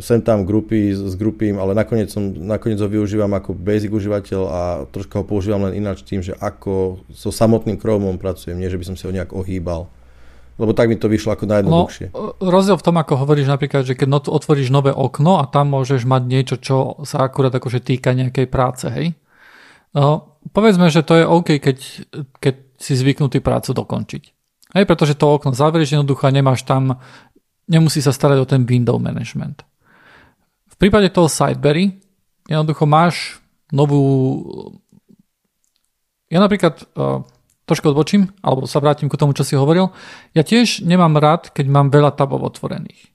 sem tam grupy s grupím, ale nakoniec, som, nakoniec ho využívam ako basic užívateľ a troška ho používam len ináč tým, že ako so samotným Chromeom pracujem, nie že by som si ho nejak ohýbal. Lebo tak mi to vyšlo ako najjednoduchšie. No, rozdiel v tom, ako hovoríš napríklad, že keď otvoríš nové okno a tam môžeš mať niečo, čo sa akurát akože týka nejakej práce, hej? No, povedzme, že to je OK, keď, keď si zvyknutý prácu dokončiť. Hej, pretože to okno zavrieš jednoducho a nemáš tam nemusí sa starať o ten window management. V prípade toho Sideberry jednoducho máš novú... Ja napríklad uh, trošku odbočím, alebo sa vrátim k tomu, čo si hovoril. Ja tiež nemám rád, keď mám veľa tabov otvorených.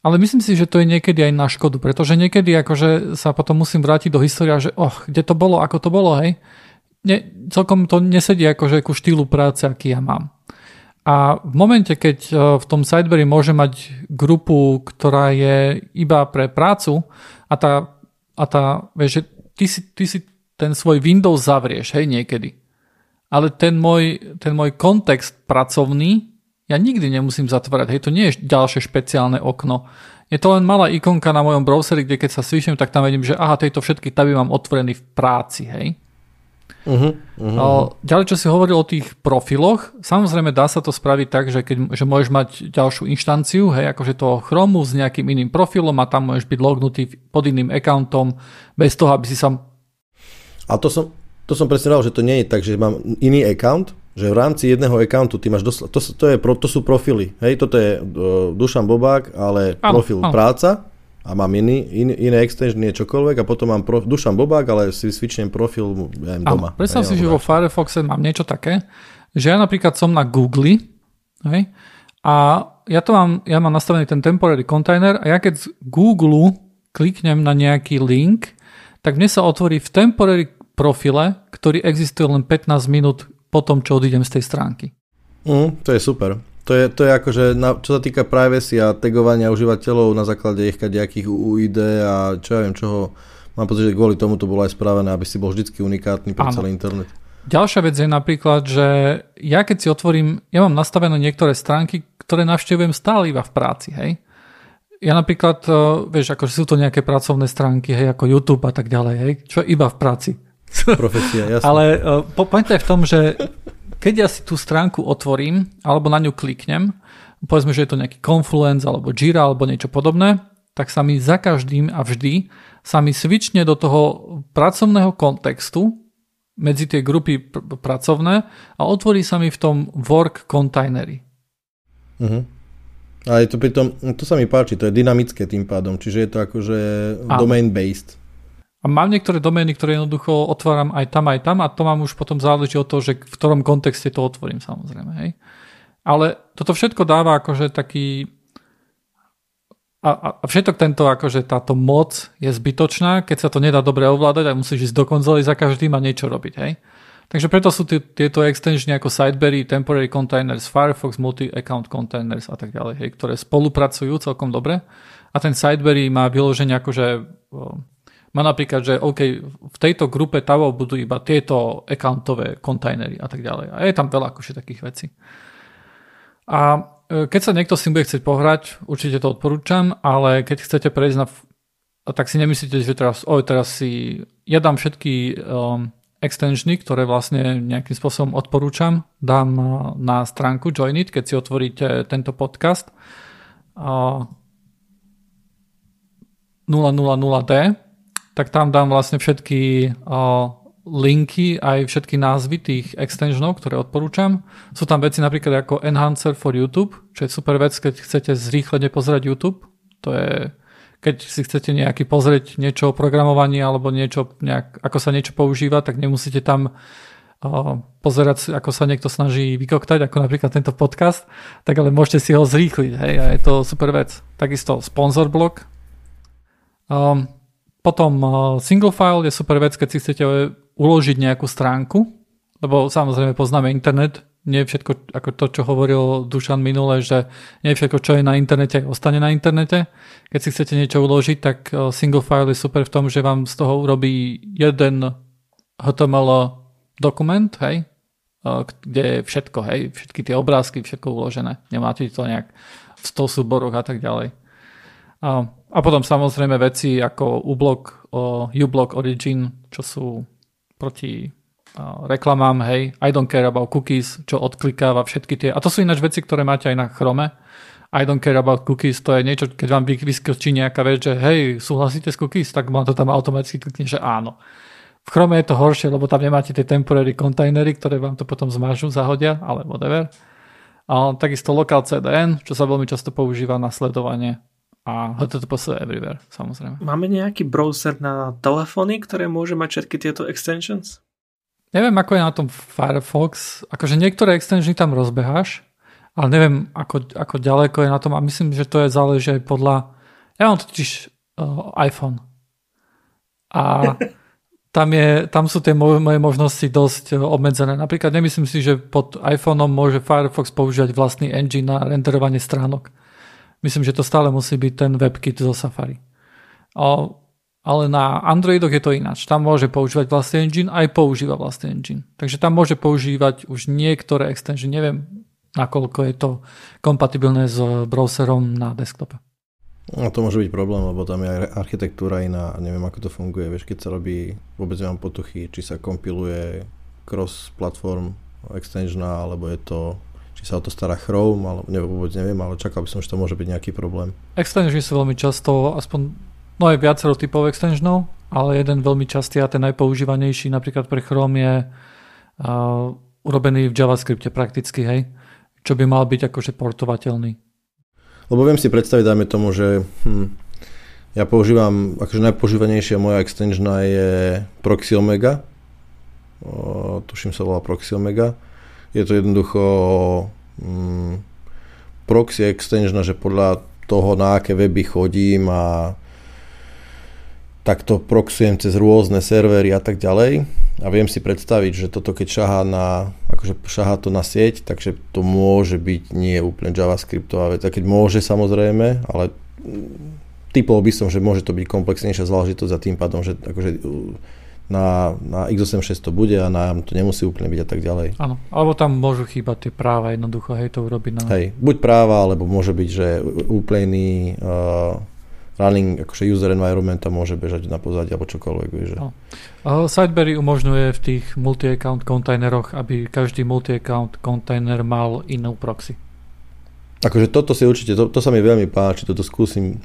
Ale myslím si, že to je niekedy aj na škodu, pretože niekedy akože sa potom musím vrátiť do história, že oh, kde to bolo, ako to bolo, hej. Ne, celkom to nesedí akože ku štýlu práce, aký ja mám. A v momente, keď e, v tom Sideberry môže mať grupu, ktorá je iba pre prácu a tá, a tá vieš, že ty si, ty si ten svoj Windows zavrieš, hej, niekedy. Ale ten môj, ten môj kontext pracovný ja nikdy nemusím zatvárať. Hej, to nie je ďalšie špeciálne okno. Je to len malá ikonka na mojom browseri, kde keď sa svišnem, tak tam vidím, že aha, tejto všetky taby mám otvorený v práci, hej. Uh-huh, uh-huh. Ďalej, čo si hovoril o tých profiloch, samozrejme dá sa to spraviť tak, že, keď, že môžeš mať ďalšiu inštanciu, hej, akože toho Chromu s nejakým iným profilom a tam môžeš byť lognutý pod iným accountom bez toho, aby si sa... A to som, to som presne dal, že to nie je tak, že mám iný account, že v rámci jedného accountu ty máš dosl- to, to, je, to sú profily. Hej, toto je uh, Dušan Bobák, ale áno, profil áno. práca a mám iný, in, iné extension, nie čokoľvek a potom mám prof, Dušan Bobák, ale si switchnem profil ja neviem, doma. Predstav si, že vo Firefoxe mám niečo také, že ja napríklad som na Google hej, a ja to mám, ja mám nastavený ten temporary container a ja keď z Google kliknem na nejaký link, tak mne sa otvorí v temporary profile, ktorý existuje len 15 minút po tom, čo odídem z tej stránky. Mm, to je super. To je, to je akože, na, čo sa týka privacy a tagovania užívateľov na základe ich nejakých UID a čo ja viem čoho, mám pocit, že kvôli tomu to bolo aj spravené, aby si bol vždy unikátny pre celý internet. Ďalšia vec je napríklad, že ja keď si otvorím, ja mám nastavené niektoré stránky, ktoré navštevujem stále iba v práci, hej. Ja napríklad, eh, vieš, akože sú to nejaké pracovné stránky, hej, ako YouTube a tak ďalej, hej, čo iba v práci. *laughs* Profesia, jasne. Ale uh, poďte v tom, že keď ja si tú stránku otvorím, alebo na ňu kliknem, povedzme, že je to nejaký Confluence, alebo Jira, alebo niečo podobné, tak sa mi za každým a vždy sa mi switchne do toho pracovného kontextu medzi tie grupy pr- pracovné a otvorí sa mi v tom work containeri. Uh-huh. A je to pritom, to sa mi páči, to je dynamické tým pádom, čiže je to akože domain-based. A mám niektoré domény, ktoré jednoducho otváram aj tam, aj tam a to mám už potom záleží od toho, že v ktorom kontexte to otvorím samozrejme. Hej. Ale toto všetko dáva akože taký a, a všetok tento, akože táto moc je zbytočná, keď sa to nedá dobre ovládať a musíš ísť do konzoly za každým a niečo robiť. Hej. Takže preto sú t- tieto extensiony ako Sideberry, Temporary Containers, Firefox, Multi-Account Containers a tak ďalej, hej, ktoré spolupracujú celkom dobre. A ten Sideberry má vyloženie akože má napríklad, že OK, v tejto grupe tavov budú iba tieto accountové kontajnery a tak ďalej. A je tam veľa akože takých vecí. A e, keď sa niekto s tým bude chcieť pohrať, určite to odporúčam, ale keď chcete prejsť na... tak si nemyslíte, že teraz, oj, teraz si... Ja dám všetky um, extensiony, ktoré vlastne nejakým spôsobom odporúčam, dám na stránku Joinit, keď si otvoríte tento podcast. Uh, 000D tak tam dám vlastne všetky linky, aj všetky názvy tých extensionov, ktoré odporúčam. Sú tam veci napríklad ako Enhancer for YouTube, čo je super vec, keď chcete zrýchlene pozerať YouTube. To je, keď si chcete nejaký pozrieť niečo o programovaní alebo niečo, nejak, ako sa niečo používa, tak nemusíte tam pozerať, ako sa niekto snaží vykoktať, ako napríklad tento podcast, tak ale môžete si ho zrýchliť. Hej, a je to super vec. Takisto sponsor blog. Um, potom uh, single file je super vec, keď si chcete uložiť nejakú stránku, lebo samozrejme poznáme internet, nie všetko, ako to, čo hovoril Dušan minule, že nie všetko, čo je na internete, ostane na internete. Keď si chcete niečo uložiť, tak uh, single file je super v tom, že vám z toho urobí jeden HTML dokument, hej, uh, kde je všetko, hej, všetky tie obrázky, všetko uložené. Nemáte to nejak v 100 súboroch a tak ďalej. A potom samozrejme veci ako uBlock, uBlock Origin, čo sú proti reklamám, hej, I don't care about cookies, čo odklikáva všetky tie, a to sú ináč veci, ktoré máte aj na Chrome, I don't care about cookies, to je niečo, keď vám vyskočí nejaká vec, že hej, súhlasíte s cookies, tak vám to tam automaticky klikne, že áno. V Chrome je to horšie, lebo tam nemáte tie temporary kontajnery, ktoré vám to potom zmažu, zahodia, ale whatever. A takisto Local CDN, čo sa veľmi často používa na sledovanie a HTTPS everywhere, samozrejme. Máme nejaký browser na telefóny, ktoré môže mať všetky tieto extensions? Neviem, ako je na tom Firefox. Akože niektoré extensiony tam rozbeháš, ale neviem, ako, ako ďaleko je na tom a myslím, že to je záleží aj podľa... Ja mám totiž uh, iPhone. A *laughs* tam, je, tam sú tie moje možnosti dosť e, obmedzené. Napríklad nemyslím si, že pod iPhoneom môže Firefox používať vlastný engine na renderovanie stránok. Myslím, že to stále musí byť ten WebKit zo Safari. O, ale na Androidoch je to ináč. Tam môže používať vlastný engine, aj používa vlastný engine. Takže tam môže používať už niektoré extension. Neviem, nakoľko je to kompatibilné s browserom na desktope. No to môže byť problém, lebo tam je architektúra iná a neviem, ako to funguje. Vieš, keď sa robí, vôbec nemám potuchy, či sa kompiluje cross-platform extensiona, alebo je to, či sa o to stará Chrome, alebo neviem, vôbec neviem, ale čakal by som, že to môže byť nejaký problém. Extensiony sú veľmi často, aspoň, no aj viacero typov extensionov, ale jeden veľmi častý a ten najpoužívanejší napríklad pre Chrome je uh, urobený v JavaScripte prakticky, hej, čo by mal byť akože portovateľný. Lebo viem si predstaviť, dajme tomu, že hm, ja používam, akože najpoužívanejšia moja extensiona je Proxy Omega. O, tuším sa volá Proxy Omega. Je to jednoducho hm, proxy extensiona, že podľa toho, na aké weby chodím a takto proxujem cez rôzne servery a tak ďalej a viem si predstaviť, že toto keď šahá na, akože šahá to na sieť, takže to môže byť nie úplne JavaScriptová vec. A keď môže samozrejme, ale typol by som, že môže to byť komplexnejšia záležitosť a tým pádom, že akože na, na x86 to bude a na to nemusí úplne byť a tak ďalej. Áno, alebo tam môžu chýbať tie práva jednoducho, hej, to urobiť na... Hej, buď práva, alebo môže byť, že úplný uh, running akože user environment môže bežať na pozadí alebo čokoľvek. Vieš. No. Sideberry umožňuje v tých multi-account kontajneroch, aby každý multi-account kontajner mal inú proxy. Akože toto si určite, to, to sa mi veľmi páči, toto skúsim.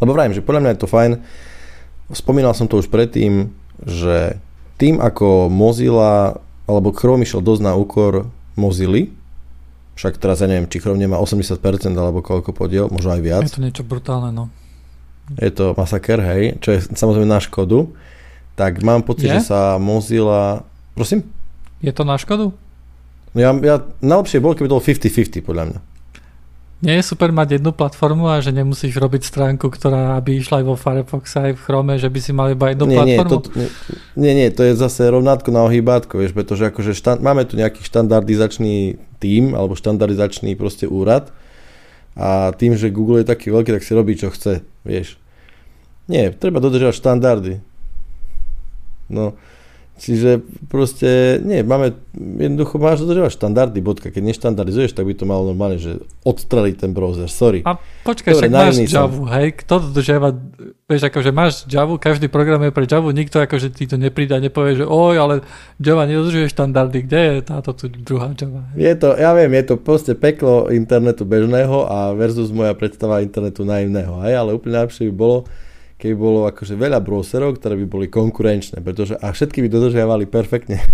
Lebo vrajím, že podľa mňa je to fajn. Spomínal som to už predtým, že tým ako Mozilla alebo Chrome išiel dosť na úkor Mozilla, však teraz ja neviem, či Chrome nemá 80% alebo koľko podiel, možno aj viac. Je to niečo brutálne, no je to masaker, hej, čo je samozrejme na škodu, tak mám pocit, je? že sa Mozilla... Prosím? Je to na škodu? No ja, ja, najlepšie bolo, keby to bolo 50-50 podľa mňa. Nie je super mať jednu platformu a že nemusíš robiť stránku, ktorá by išla aj vo Firefox aj v Chrome, že by si mal iba jednu nie, platformu? Nie, to, nie, nie, to je zase rovnátko na ohýbátko, vieš, pretože akože štand, máme tu nejaký štandardizačný tím alebo štandardizačný proste úrad, a tým, že Google je taký veľký, tak si robí, čo chce, vieš. Nie, treba dodržať štandardy. No, čiže proste, nie, máme, jednoducho máš dodržovať štandardy, bodka. Keď neštandardizuješ, tak by to malo normálne, že odstreliť ten browser, sorry. A počkaj, Dobre, však máš Java, hej, kto dodržiava, vieš, akože máš Java, každý program je pre Java, nikto akože ti to nepridá, nepovie, že oj, ale Java nedodržuje štandardy, kde je táto tu druhá Java? Je to, ja viem, je to proste peklo internetu bežného a versus moja predstava internetu naivného, hej, ale úplne najlepšie by bolo, keby bolo akože veľa browserov, ktoré by boli konkurenčné, pretože a všetky by dodržiavali perfektne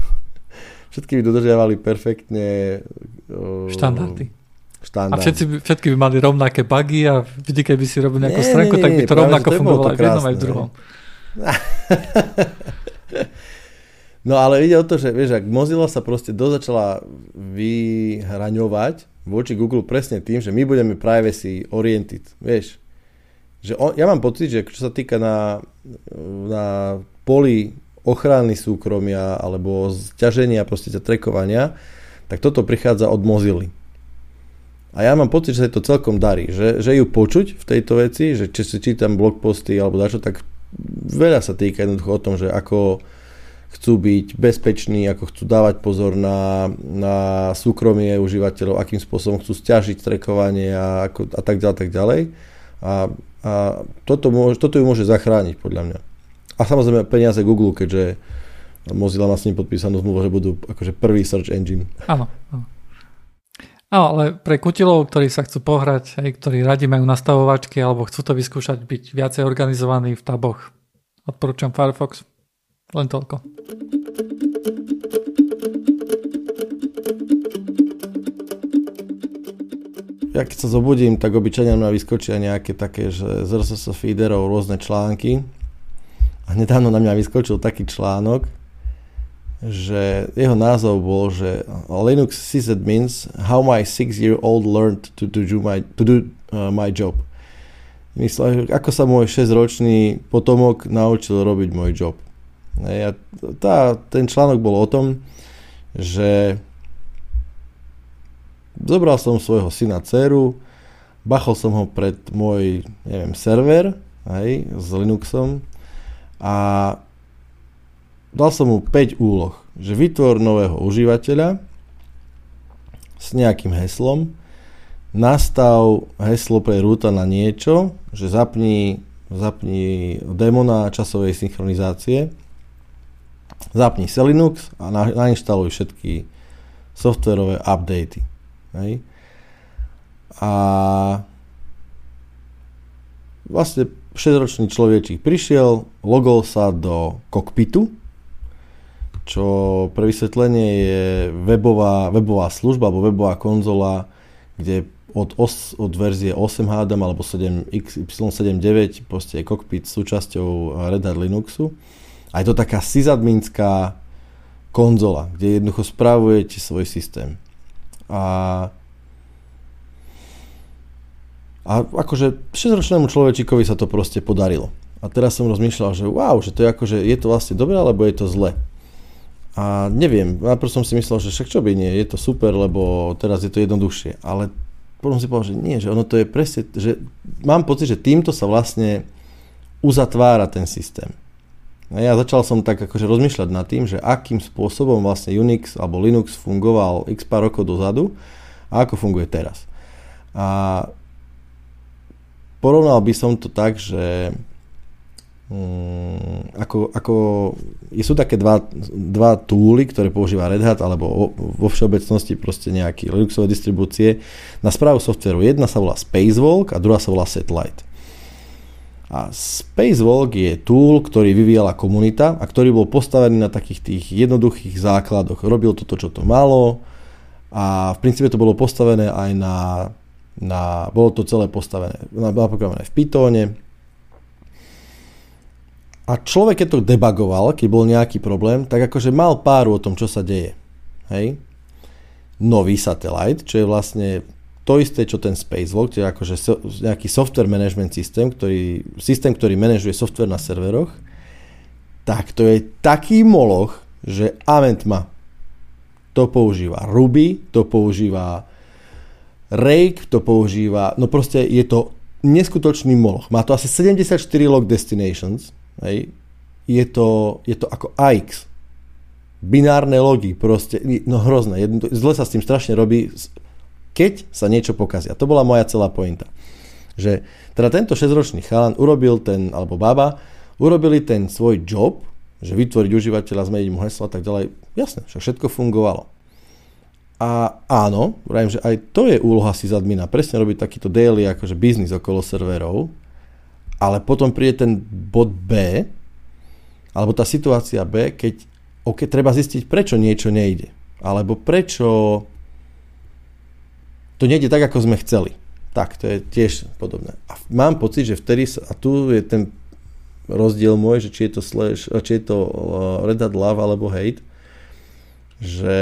*laughs* všetky by dodržiavali perfektne uh, štandardy štandard. A všetci, všetky by mali rovnaké bugy a vždy, keby si robil nejakú nie, stránku, nie, nie, tak by to rovnako fungovalo aj v jednom aj v druhom. *laughs* no ale ide o to, že vieš, ak Mozilla sa proste dozačala vyhraňovať voči Google presne tým, že my budeme privacy oriented, vieš. Že on, ja mám pocit, že čo sa týka na, na poli ochrany súkromia alebo zťaženia proste trekovania, tak toto prichádza od Mozily. A ja mám pocit, že sa to celkom darí, že, že ju počuť v tejto veci, že či si čítam blogposty alebo dačo, tak veľa sa týka jednoducho o tom, že ako chcú byť bezpeční, ako chcú dávať pozor na, na súkromie užívateľov, akým spôsobom chcú stiažiť trekovanie a, ako, a tak ďalej, tak ďalej. A, a toto, môže, toto ju môže zachrániť podľa mňa. A samozrejme peniaze Google, keďže Mozilla má s ním podpísanú zmluvu, že budú akože prvý search engine. Áno, áno. Ale pre kutilov, ktorí sa chcú pohrať, aj ktorí radi majú nastavovačky alebo chcú to vyskúšať byť viacej organizovaní v taboch, odporúčam Firefox. Len toľko. Ja keď sa zobudím, tak obyčajne mňa vyskočia nejaké také, že z RSS feederov rôzne články. A nedávno na mňa vyskočil taký článok, že jeho názov bol, že Linux sysadmins how my six-year-old learned to, to do my, to do, uh, my job. Myslel, ako sa môj 6-ročný potomok naučil robiť môj job. Ja, tá, ten článok bol o tom, že zobral som svojho syna dceru, bachol som ho pred môj, neviem, server, hej, s Linuxom a dal som mu 5 úloh, že vytvor nového užívateľa s nejakým heslom, nastav heslo pre rúta na niečo, že zapni, zapni demona časovej synchronizácie, zapni Selinux a na, nainštaluj všetky softverové updaty. Hej. A vlastne 6-ročný človečík prišiel, logol sa do kokpitu, čo pre vysvetlenie je webová, webová služba alebo webová konzola, kde od, os, od verzie 8 hádam alebo 7 XY79 proste je kokpit súčasťou Red Hat Linuxu. A je to taká sysadminská konzola, kde jednoducho spravujete svoj systém. A a akože 6-ročnému človečíkovi sa to proste podarilo. A teraz som rozmýšľal, že wow, že to je akože, je to vlastne dobré, alebo je to zle. A neviem, najprv som si myslel, že však čo by nie, je to super, lebo teraz je to jednoduchšie. Ale potom si povedal, že nie, že ono to je presne, že mám pocit, že týmto sa vlastne uzatvára ten systém. A ja začal som tak akože rozmýšľať nad tým, že akým spôsobom vlastne Unix alebo Linux fungoval x pár rokov dozadu a ako funguje teraz. A porovnal by som to tak, že Mm, ako, ako sú také dva, dva túly, ktoré používa Red Hat alebo vo všeobecnosti proste nejaké Linuxové distribúcie na správu softveru. Jedna sa volá Spacewalk a druhá sa volá Satellite. A Spacewalk je tool, ktorý vyvíjala komunita a ktorý bol postavený na takých tých jednoduchých základoch. Robil to, čo to malo a v princípe to bolo postavené aj na, na bolo to celé postavené, napríklad v Pythone, a človek, keď to debagoval, keď bol nejaký problém, tak akože mal páru o tom, čo sa deje. Hej? Nový satellite, čo je vlastne to isté, čo ten Spacewalk, to je akože so, nejaký software management systém, ktorý, systém, ktorý manažuje software na serveroch, tak to je taký moloch, že Aventma to používa Ruby, to používa Rake, to používa, no proste je to neskutočný moloch. Má to asi 74 log destinations, Hej. Je, to, je to ako AX. Binárne logy, proste, no hrozné. Jedno, zle sa s tým strašne robí, keď sa niečo pokazí. A to bola moja celá pointa. Že teda tento 6-ročný chalan urobil ten, alebo baba, urobili ten svoj job, že vytvoriť užívateľa, zmeniť mu heslo a tak ďalej. Jasne, však všetko fungovalo. A áno, vravím, že aj to je úloha sysadmina, presne robiť takýto daily akože biznis okolo serverov, ale potom príde ten bod B, alebo tá situácia B, keď okay, treba zistiť, prečo niečo nejde. Alebo prečo to nejde tak, ako sme chceli. Tak, to je tiež podobné. A mám pocit, že vtedy, sa, a tu je ten rozdiel môj, že či je to, slash, či je to uh, Red Hat Love alebo Hate, že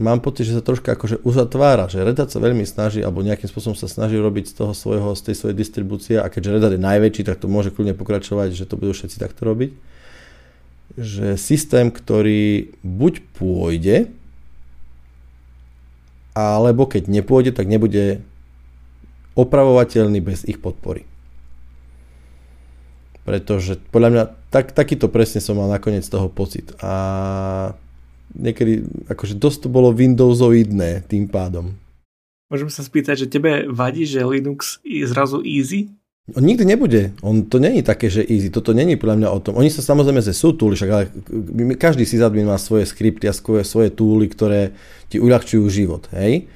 mám pocit, že sa troška akože uzatvára, že Red Hat sa veľmi snaží, alebo nejakým spôsobom sa snaží robiť z toho svojho, z tej svojej distribúcie a keďže Red Hat je najväčší, tak to môže kľudne pokračovať, že to budú všetci takto robiť. Že systém, ktorý buď pôjde, alebo keď nepôjde, tak nebude opravovateľný bez ich podpory. Pretože podľa mňa tak, takýto presne som mal nakoniec toho pocit. A niekedy akože dosť to bolo Windowsoidné tým pádom. Môžem sa spýtať, že tebe vadí, že Linux je zrazu easy? On nikdy nebude. On to není také, že easy. Toto není podľa mňa o tom. Oni sa samozrejme, že sú túly, však ale každý si zadmin má svoje skripty a svoje, svoje túly, ktoré ti uľahčujú život. Hej?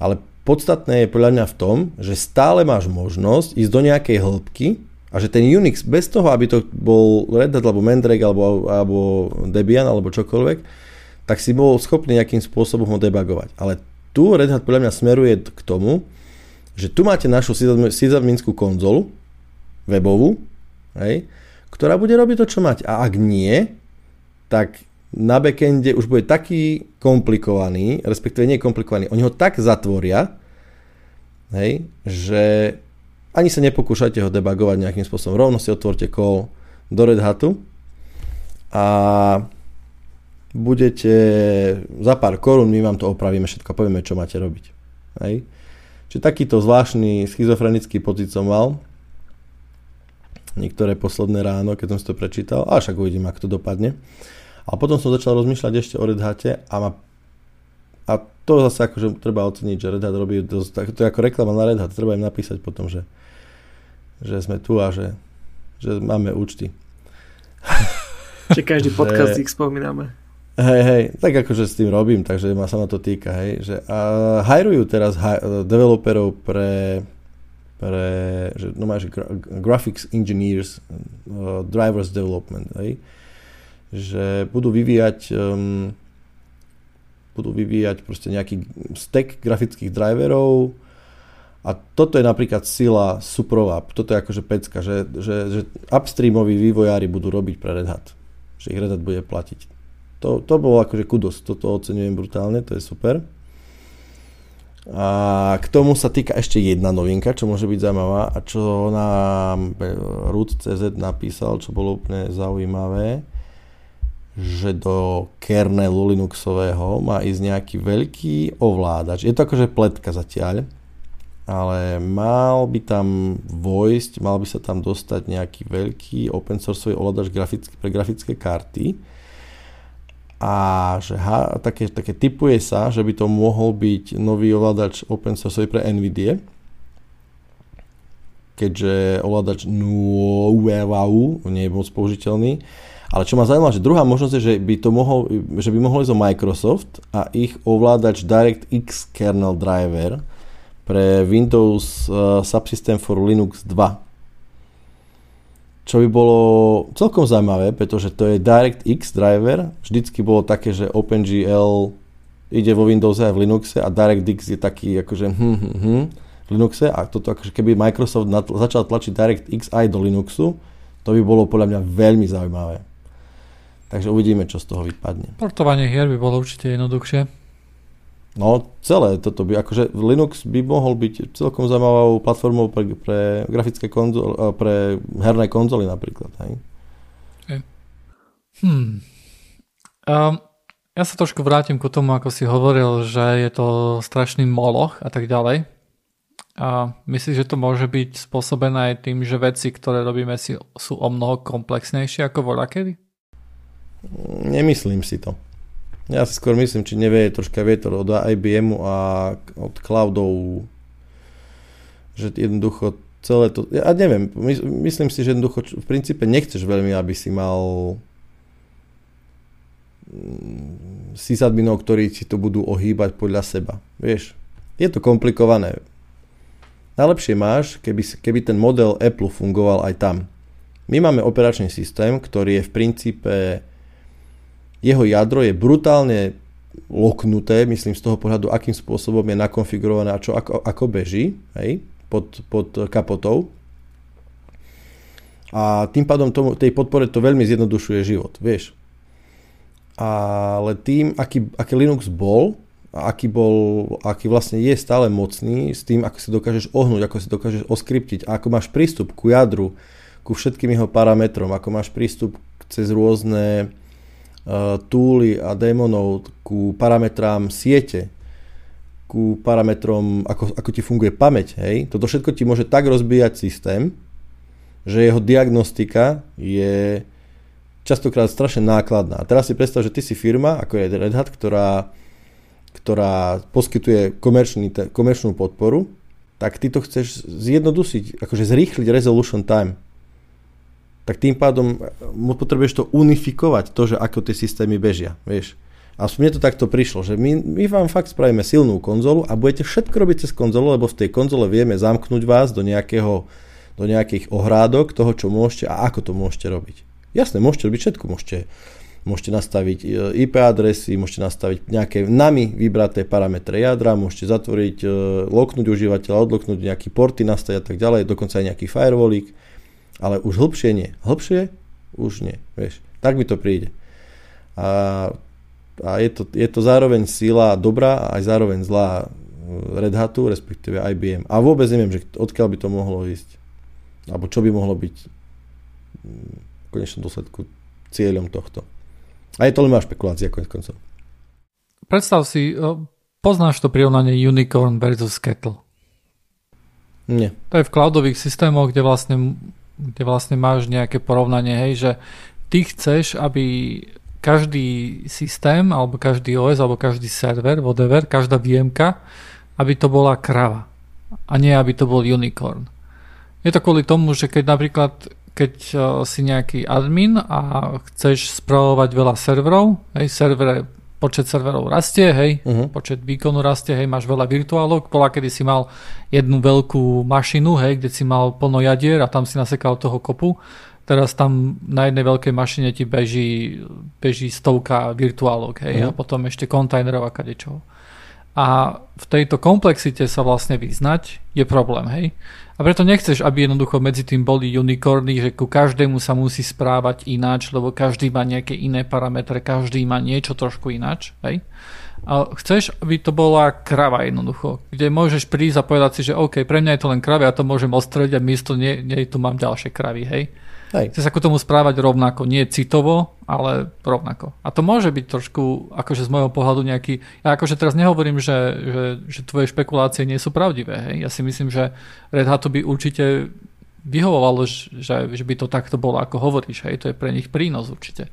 Ale podstatné je podľa mňa v tom, že stále máš možnosť ísť do nejakej hĺbky a že ten Unix bez toho, aby to bol Red Hat alebo Mandrake alebo, alebo Debian alebo čokoľvek, tak si bol schopný nejakým spôsobom ho debagovať. Ale tu Red Hat podľa mňa smeruje k tomu, že tu máte našu sysadminskú konzolu, webovú, hej, ktorá bude robiť to, čo máte. A ak nie, tak na backende už bude taký komplikovaný, respektíve nie komplikovaný, oni ho tak zatvoria, hej, že ani sa nepokúšajte ho debugovať nejakým spôsobom. Rovno si otvorte call do Red Hatu a budete za pár korún, my vám to opravíme všetko, povieme, čo máte robiť. Hej. Čiže takýto zvláštny schizofrenický pocit som mal niektoré posledné ráno, keď som si to prečítal, a však uvidím, ako to dopadne. A potom som začal rozmýšľať ešte o Red Hate a, ma, a to zase akože treba oceniť, že Red Hat robí, to, to je ako reklama na Red Hat, treba im napísať potom, že, že sme tu a že, že máme účty. Že každý podcast *laughs* ich spomíname. Hej, hej, tak akože s tým robím, takže ma sa ma to týka, hej, že a hajrujú teraz developerov pre, pre že, no máš gra, graphics engineers, uh, drivers development, hej, že budú vyvíjať um, budú vyvíjať proste nejaký stack grafických driverov a toto je napríklad sila Suprová, toto je akože pecka, že, že, že upstreamoví vývojári budú robiť pre Red Hat, že ich Red Hat bude platiť to, to bolo akože kudos, toto oceňujem brutálne, to je super. A k tomu sa týka ešte jedna novinka, čo môže byť zaujímavá a čo nám Root.cz napísal, čo bolo úplne zaujímavé, že do kernelu Linuxového má ísť nejaký veľký ovládač. Je to akože pletka zatiaľ, ale mal by tam vojsť, mal by sa tam dostať nejaký veľký open source ovládač grafický, pre grafické karty, a že ha, také, také typuje sa, že by to mohol byť nový ovládač open source pre NVIDIA, keďže ovládač NUEVAU nie je moc použiteľný. Ale čo ma zaujíma, že druhá možnosť je, že by, to mohol, že by mohol ísť o Microsoft a ich ovládač DirectX kernel driver pre Windows uh, Subsystem for Linux 2 čo by bolo celkom zaujímavé, pretože to je DirectX driver. Vždycky bolo také, že OpenGL ide vo Windowse a v Linuxe a DirectX je taký akože hm, hm, hm, v Linuxe a toto akože keby Microsoft natl- začal tlačiť DirectX aj do Linuxu, to by bolo podľa mňa veľmi zaujímavé. Takže uvidíme, čo z toho vypadne. Portovanie hier by bolo určite jednoduchšie. No celé toto by, akože Linux by mohol byť celkom zaujímavou platformou pre, pre grafické konzole, pre herné konzoly napríklad. Hej? Okay. Hmm. Um, ja sa trošku vrátim ku tomu, ako si hovoril, že je to strašný moloch a tak ďalej. A myslíš, že to môže byť spôsobené aj tým, že veci, ktoré robíme si, sú o mnoho komplexnejšie ako voľa kedy? Nemyslím si to. Ja si skôr myslím, či nevie troška vietor od IBMu a od cloudov, že jednoducho celé to, ja neviem, myslím si, že jednoducho v princípe nechceš veľmi, aby si mal mm, sysadminov, ktorí si to budú ohýbať podľa seba. Vieš, je to komplikované. Najlepšie máš, keby, keby ten model Apple fungoval aj tam. My máme operačný systém, ktorý je v princípe jeho jadro je brutálne loknuté, myslím z toho pohľadu, akým spôsobom je nakonfigurované a čo ako, ako beží hej, pod, pod kapotou. A tým pádom tomu, tej podpore to veľmi zjednodušuje život, vieš. Ale tým, aký, aký Linux bol, a aký, bol, aký vlastne je stále mocný s tým, ako si dokážeš ohnúť, ako si dokážeš oskriptiť ako máš prístup ku jadru, ku všetkým jeho parametrom, ako máš prístup cez rôzne túly a démonov ku parametrám siete, ku parametrom, ako, ako ti funguje pamäť. Hej? Toto všetko ti môže tak rozbíjať systém, že jeho diagnostika je častokrát strašne nákladná. A teraz si predstav, že ty si firma, ako je Red Hat, ktorá, ktorá poskytuje komerčný, komerčnú podporu, tak ty to chceš zjednodušiť, akože zrýchliť resolution time tak tým pádom potrebuješ to unifikovať, to, že ako tie systémy bežia, vieš. A mne to takto prišlo, že my, my vám fakt spravíme silnú konzolu a budete všetko robiť cez konzolu, lebo v tej konzole vieme zamknúť vás do, nejakého, do nejakých ohrádok toho, čo môžete a ako to môžete robiť. Jasné, môžete robiť všetko, môžete môžete nastaviť e, IP adresy, môžete nastaviť nejaké nami vybraté parametre jadra, môžete zatvoriť, e, loknúť užívateľa, odloknúť nejaký porty, nastaviť a tak ďalej, dokonca aj nejaký firewallík, ale už hĺbšie nie. Hĺbšie? Už nie, vieš. Tak mi to príde. A, a je, to, je to zároveň sila dobrá a aj zároveň zlá Red Hatu, respektíve IBM. A vôbec neviem, že odkiaľ by to mohlo ísť. Alebo čo by mohlo byť mm, v konečnom dôsledku cieľom tohto. A je to len má špekulácia konec koncov. Predstav si, poznáš to prirovnanie Unicorn versus Kettle? Nie. To je v cloudových systémoch, kde vlastne, kde vlastne máš nejaké porovnanie, hej, že ty chceš, aby každý systém, alebo každý OS, alebo každý server, whatever, každá VMka aby to bola krava a nie aby to bol unicorn. Je to kvôli tomu, že keď napríklad keď uh, si nejaký admin a chceš spravovať veľa serverov, hej, servere, počet serverov rastie, hej, uh-huh. počet výkonu rastie, hej, máš veľa virtuálok, bola kedy si mal jednu veľkú mašinu, hej, kde si mal plno jadier a tam si nasekal toho kopu, teraz tam na jednej veľkej mašine ti beží, beží stovka virtuálok, hej, uh-huh. a potom ešte kontajnerov a kadečoho a v tejto komplexite sa vlastne vyznať je problém, hej. A preto nechceš, aby jednoducho medzi tým boli unikorny, že ku každému sa musí správať ináč, lebo každý má nejaké iné parametre, každý má niečo trošku ináč, hej. A chceš, aby to bola krava jednoducho, kde môžeš prísť a povedať si, že OK, pre mňa je to len krava, ja to môžem ostrediť a miesto nej, nej tu mám ďalšie kravy, hej. Hej. Chce sa ku tomu správať rovnako, nie citovo, ale rovnako. A to môže byť trošku, akože z môjho pohľadu nejaký, ja akože teraz nehovorím, že, že, že tvoje špekulácie nie sú pravdivé, hej. Ja si myslím, že Red Hat by určite vyhovovalo, že, že by to takto bolo, ako hovoríš, hej. To je pre nich prínos určite.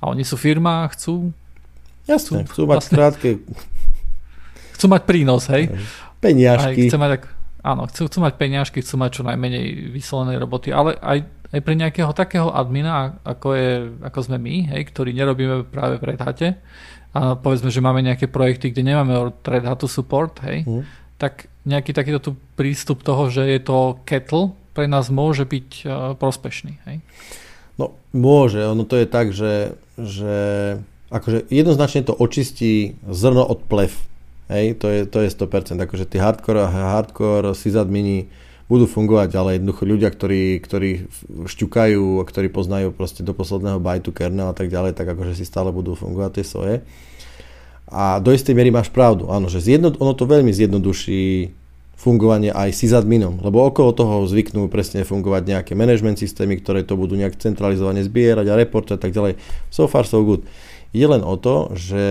A oni sú firma, chcú... Jasne, chcú, chcú mať vlastne, krátke... *laughs* Chcú mať prínos, hej. Peniažky. Aj chce mať áno, chcú, chcú mať peniažky, chcú mať čo najmenej vyslovenej roboty, ale aj aj pre nejakého takého admina, ako, je, ako sme my, hej, ktorí nerobíme práve v Red Hate, a povedzme, že máme nejaké projekty, kde nemáme Red Hatu support, hej, mm. tak nejaký takýto tu prístup toho, že je to kettle, pre nás môže byť uh, prospešný. Hej? No môže, ono to je tak, že, že akože jednoznačne to očistí zrno od plev. Hej, to je, to je 100%. Akože tí hardcore, hardcore sysadmini budú fungovať, ale jednoducho ľudia, ktorí, ktorí šťukajú, ktorí poznajú proste do posledného bajtu kernel a tak ďalej, tak akože si stále budú fungovať tie soje. A do istej miery máš pravdu, áno, že zjedno, ono to veľmi zjednoduší fungovanie aj sysadminom, lebo okolo toho zvyknú presne fungovať nejaké management systémy, ktoré to budú nejak centralizovane zbierať a reportovať a tak ďalej. So far so good. Je len o to, že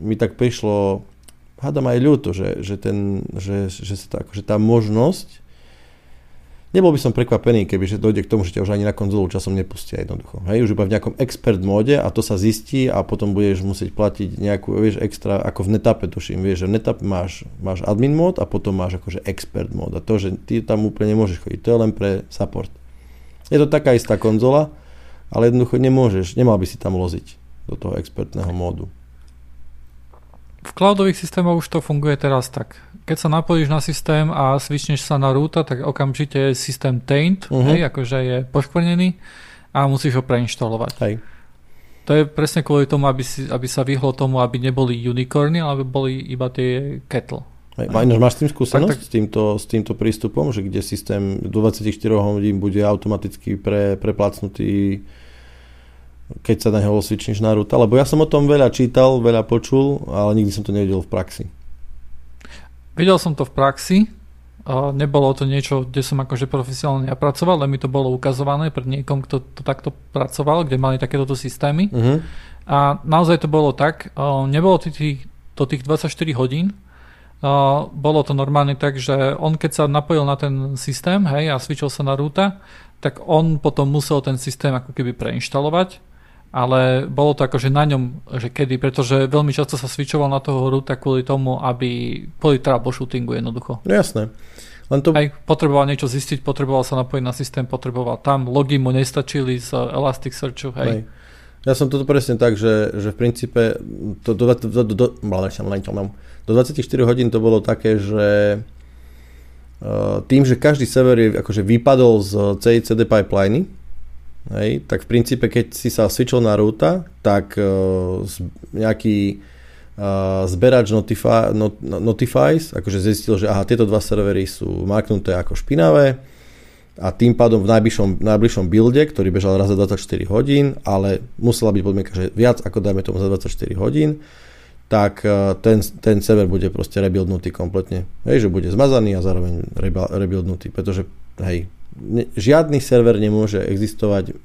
mi tak prišlo, hádam aj ľúto, že, že, ten, že, že, sa tá, že tá možnosť Nebol by som prekvapený, keby že dojde k tomu, že ťa už ani na konzolu časom nepustia jednoducho. Hej, už iba v nejakom expert móde a to sa zistí a potom budeš musieť platiť nejakú, vieš, extra, ako v netape tuším, vieš, že v netape máš, máš admin mód a potom máš akože expert mód a to, že ty tam úplne nemôžeš chodiť, to je len pre support. Je to taká istá konzola, ale jednoducho nemôžeš, nemal by si tam loziť do toho expertného módu. V cloudových systémoch už to funguje teraz tak. Keď sa napojíš na systém a switchneš sa na rúta, tak okamžite je systém taint, uh-huh. hej, akože je poškvrnený a musíš ho preinštalovať. Hej. To je presne kvôli tomu, aby, si, aby sa vyhlo tomu, aby neboli unicorny, ale boli iba tie kettle. Hej, máš s tým skúsenosť, tak, tak, s, týmto, s týmto prístupom, že kde systém do 24 hodín bude automaticky pre, preplácnutý keď sa na neho osvičneš na ruta, lebo ja som o tom veľa čítal, veľa počul, ale nikdy som to nevidel v praxi. Videl som to v praxi, nebolo to niečo, kde som akože profesionálne pracoval, ale mi to bolo ukazované pred niekom, kto to takto pracoval, kde mali takéto systémy. Uh-huh. A naozaj to bolo tak, nebolo to tých, to tých 24 hodín, bolo to normálne tak, že on keď sa napojil na ten systém hej, a switchol sa na rúta, tak on potom musel ten systém ako keby preinštalovať ale bolo to akože na ňom, že kedy, pretože veľmi často sa switchoval na toho ruta kvôli tomu, aby kvôli troubleshootingu jednoducho. No jasné. Len to... Aj potreboval niečo zistiť, potreboval sa napojiť na systém, potreboval tam, logy mu nestačili z Elasticsearchu, hej. hej. Ja som toto presne tak, že, že v princípe to do, do, do, do, do 24 hodín to bolo také, že tým, že každý server je, akože vypadol z CICD pipeliny, hej, tak v princípe, keď si sa switchol na rúta, tak uh, nejaký uh, zberač notify, not, notifies, akože zistil, že aha, tieto dva servery sú marknuté ako špinavé a tým pádom v najbližšom, najbližšom builde, ktorý bežal raz za 24 hodín, ale musela byť podmienka, že viac ako dajme tomu za 24 hodín, tak ten, ten server bude proste rebuildnutý kompletne. Hej, že bude zmazaný a zároveň rebuildnutý, pretože hej, žiadny server nemôže existovať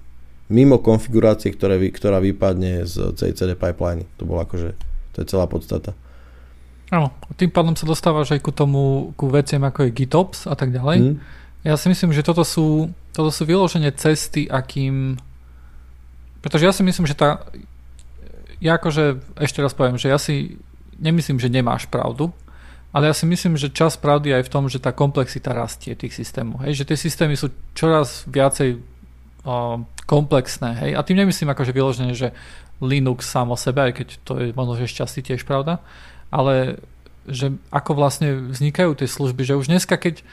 mimo konfigurácie, ktoré, ktorá vypadne z CICD pipeline. To bolo akože, to je celá podstata. Áno, tým pádom sa dostávaš aj ku tomu, ku veciam ako je GitOps a tak ďalej. Mm. Ja si myslím, že toto sú, toto sú vyložené cesty, akým... Pretože ja si myslím, že tá... Ja akože, ešte raz poviem, že ja si nemyslím, že nemáš pravdu, ale ja si myslím, že čas pravdy aj v tom, že tá komplexita rastie tých systémov. Hej? Že tie systémy sú čoraz viacej uh, komplexné. Hej? A tým nemyslím akože vyložené, že Linux sám o sebe, aj keď to je možno, že šťastí tiež pravda, ale že ako vlastne vznikajú tie služby, že už dneska, keď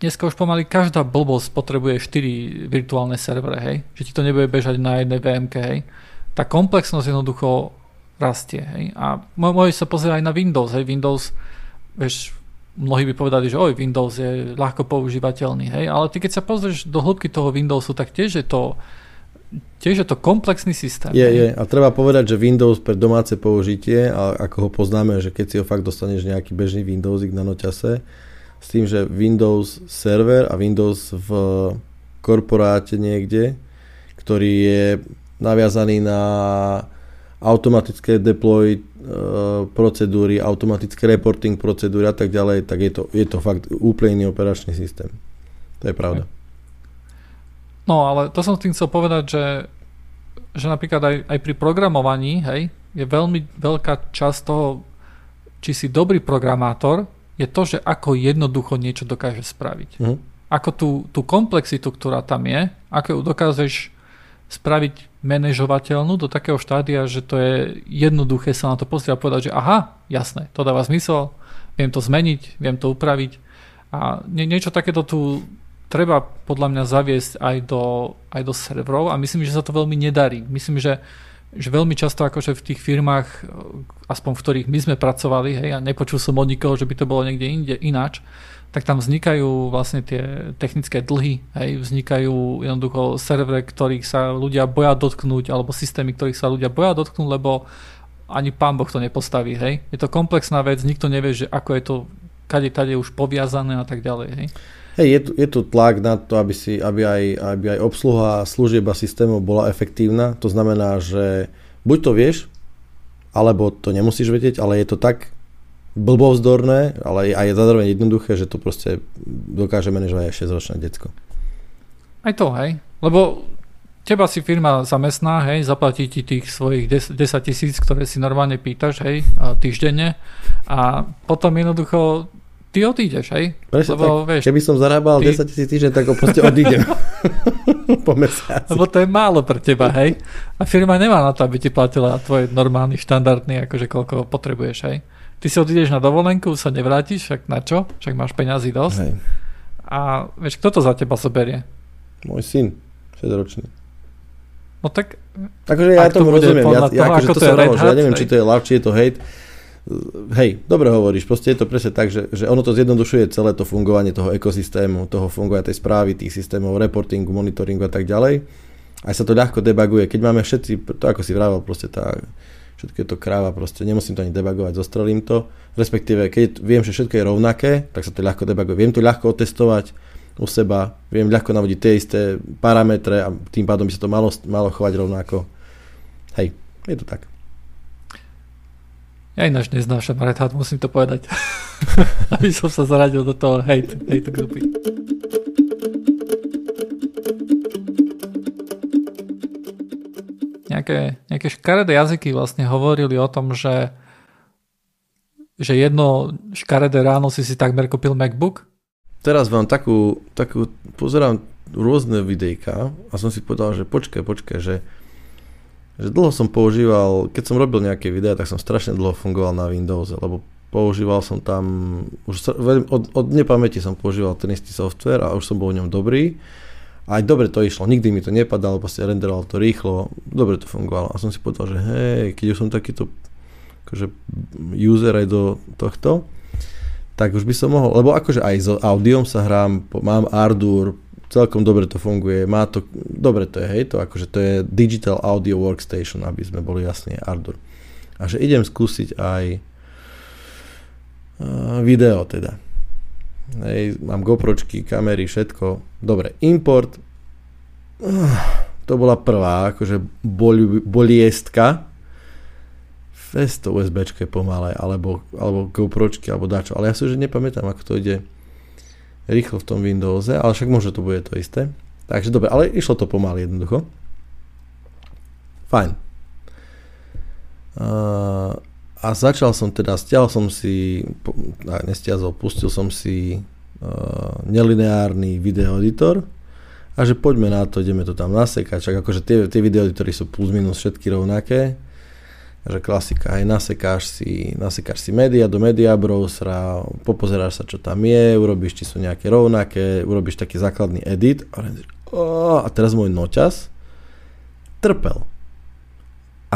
dneska už pomaly každá blbosť potrebuje 4 virtuálne servery, hej? že ti to nebude bežať na jednej VMK, hej? tá komplexnosť jednoducho rastie. Hej? A môže sa pozrieť aj na Windows. Hej? Windows vieš, mnohí by povedali, že oj, Windows je ľahko používateľný, hej, ale ty keď sa pozrieš do hĺbky toho Windowsu, tak tiež je to tiež je to komplexný systém. Je, je. A treba povedať, že Windows pre domáce použitie, a ako ho poznáme, že keď si ho fakt dostaneš nejaký bežný Windowsik na noťase, s tým, že Windows server a Windows v korporáte niekde, ktorý je naviazaný na automatické deploy procedúry, automatické reporting procedúry a tak ďalej, tak je to, je to fakt úplne iný operačný systém. To je pravda. No ale to som tým chcel povedať, že, že napríklad aj, aj pri programovaní hej, je veľmi veľká časť toho, či si dobrý programátor, je to, že ako jednoducho niečo dokáže spraviť. Uh-huh. Ako tú, tú komplexitu, ktorá tam je, ako ju dokážeš spraviť manažovateľnú do takého štádia, že to je jednoduché sa na to pozrieť a povedať, že aha, jasné, to dáva zmysel, viem to zmeniť, viem to upraviť a nie, niečo takéto tu treba podľa mňa zaviesť aj do, aj do serverov a myslím, že sa to veľmi nedarí. Myslím, že, že veľmi často akože v tých firmách, aspoň v ktorých my sme pracovali, hej, a nepočul som od nikoho, že by to bolo niekde inde ináč, tak tam vznikajú vlastne tie technické dlhy, hej, vznikajú jednoducho servery, ktorých sa ľudia boja dotknúť, alebo systémy, ktorých sa ľudia boja dotknúť, lebo ani pán Boh to nepostaví, hej. Je to komplexná vec, nikto nevie, že ako je to kade tade už poviazané a tak ďalej, hej. Hej, je tu, je tu tlak na to, aby, si, aby, aj, aby aj obsluha služieb a systémov bola efektívna. To znamená, že buď to vieš, alebo to nemusíš vedieť, ale je to tak blbovzdorné, ale aj zároveň jednoduché, že to proste dokáže manažovať aj 6-ročné decko. Aj to, hej. Lebo teba si firma zamestná, hej, zaplatí ti tých svojich 10 tisíc, ktoré si normálne pýtaš, hej, týždenne a potom jednoducho ty odídeš, hej? Presne Lebo, tak. Vieš, Keby som zarábal ty... 10 tisíc týždeň, tak ho proste odídem *laughs* po mesiaci. Lebo to je málo pre teba, hej? A firma nemá na to, aby ti platila tvoj normálny, štandardný, akože koľko potrebuješ, hej? Ty si odídeš na dovolenku, sa nevrátiš, však na čo? Však máš peňazí dosť. Hej. A vieš, kto to za teba zoberie? Môj syn, 6-ročný. No tak... Takže ja tomu rozumiem. Ja, ja, akože to, to sa že ja neviem, hej. či to je love, či je to hate. Hej, dobre hovoríš, proste je to presne tak, že, že ono to zjednodušuje celé to fungovanie toho ekosystému, toho fungovania tej správy, tých systémov, reportingu, monitoringu a tak ďalej. Aj sa to ľahko debaguje. Keď máme všetci, to ako si vravel, proste tá všetko je to kráva, proste nemusím to ani debagovať, zostrelím to. Respektíve, keď viem, že všetko je rovnaké, tak sa to ľahko debaguje. Viem to ľahko otestovať u seba, viem ľahko navodiť tie isté parametre a tým pádom by sa to malo, malo chovať rovnako. Hej, je to tak. Ja ináč neznášam Red Hat, musím to povedať. *laughs* *laughs* Aby som sa zaradil do toho hate, hate grupy. Nejaké, nejaké škaredé jazyky vlastne hovorili o tom, že, že jedno škaredé ráno si si takmer kúpil MacBook? Teraz vám takú, takú pozerám rôzne videjka a som si povedal, že počkaj, počkaj, že, že dlho som používal, keď som robil nejaké videá, tak som strašne dlho fungoval na Windows, lebo používal som tam, už od, od nepamäti som používal ten istý software a už som bol v ňom dobrý aj dobre to išlo, nikdy mi to nepadalo, proste renderoval to rýchlo, dobre to fungovalo. A som si povedal, že hej, keď už som takýto akože user aj do tohto, tak už by som mohol, lebo akože aj s audiom sa hrám, mám Ardour, celkom dobre to funguje, má to, dobre to je, hej, to akože to je Digital Audio Workstation, aby sme boli jasní, Ardour. A že idem skúsiť aj uh, video teda. Hej, mám GoPročky, kamery, všetko. Dobre, import. To bola prvá, akože boli, boliestka. Fest to USBčke pomalé, alebo, alebo GoPročky, alebo dačo. Ale ja si už nepamätám, ako to ide rýchlo v tom Windowse, ale však možno to bude to isté. Takže dobre, ale išlo to pomaly jednoducho. Fajn. Uh, a začal som teda, stiahol som si, nestiazol, pustil som si uh, nelineárny videoeditor. A že poďme na to, ideme to tam nasekať, čak akože tie, tie videoeditory sú plus minus všetky rovnaké, že klasika, aj nasekáš si, nasekáš si media do media browsera, popozeráš sa, čo tam je, urobíš, či sú nejaké rovnaké, urobíš taký základný edit. A, a teraz môj noťaz. Trpel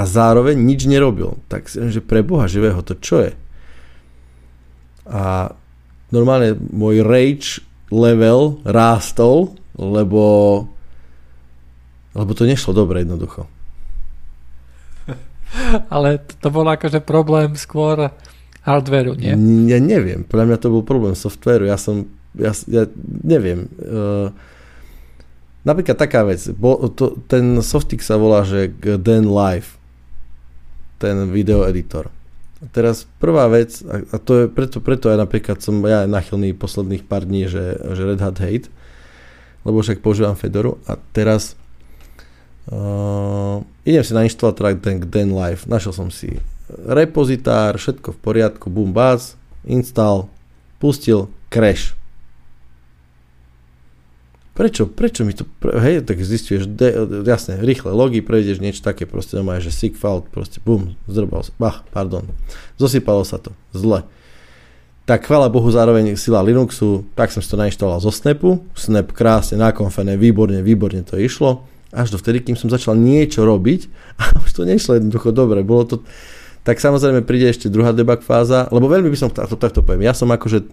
a zároveň nič nerobil. Tak že pre Boha živého to čo je? A normálne môj rage level rástol, lebo lebo to nešlo dobre jednoducho. *laughs* Ale to, to bol akože problém skôr hardwareu, nie? Ja neviem, podľa mňa to bol problém softwareu. Ja som, ja, ja neviem. Uh, napríklad taká vec, bo, to, ten softik sa volá, že Den Live ten video editor. A teraz prvá vec, a to je preto, preto aj napríklad som ja nachylný posledných pár dní, že, že Red Hat hate, lebo však používam Fedoru a teraz uh, idem si nainštalovať teda ten Den Live, našiel som si repozitár, všetko v poriadku, boom, buzz, install, pustil, crash. Prečo, prečo mi to, hej, tak zistuješ, jasne, rýchle logy, prejdeš niečo také, proste doma že sick fault, proste bum, zdrbal sa, bach, pardon, zosypalo sa to, zle. Tak chvála Bohu zároveň sila Linuxu, tak som si to nainštaloval zo Snapu, Snap krásne, nakonfené, výborne, výborne to išlo, až do vtedy, kým som začal niečo robiť *laughs* a už to nešlo jednoducho dobre, bolo to, tak samozrejme príde ešte druhá debug fáza, lebo veľmi by som, to takto poviem, ja som akože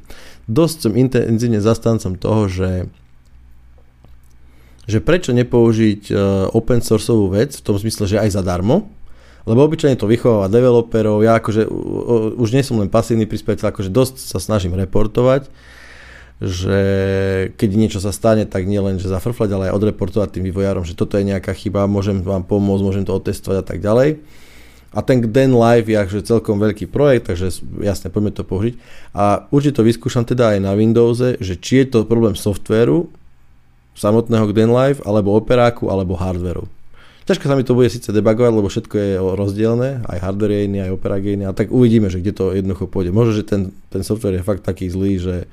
dosť som intenzívne zastancom toho, že že prečo nepoužiť uh, open sourceovú vec v tom zmysle, že aj zadarmo, lebo obyčajne to vychováva developerov, ja akože už nie som len pasívny prispievateľ, akože dosť sa snažím reportovať, že keď niečo sa stane, tak nie len, že zafrflať, ale aj odreportovať tým vývojárom, že toto je nejaká chyba, môžem vám pomôcť, môžem to otestovať a tak ďalej. A ten Den Live je akože celkom veľký projekt, takže jasne, poďme to použiť. A určite to vyskúšam teda aj na Windowse, že či je to problém softvéru, samotného Live, alebo operáku, alebo hardveru. Ťažko sa mi to bude síce debugovať, lebo všetko je rozdielne, aj hardware je iný, aj operák je iný, a tak uvidíme, že kde to jednoducho pôjde. Možno, že ten, ten software je fakt taký zlý, že,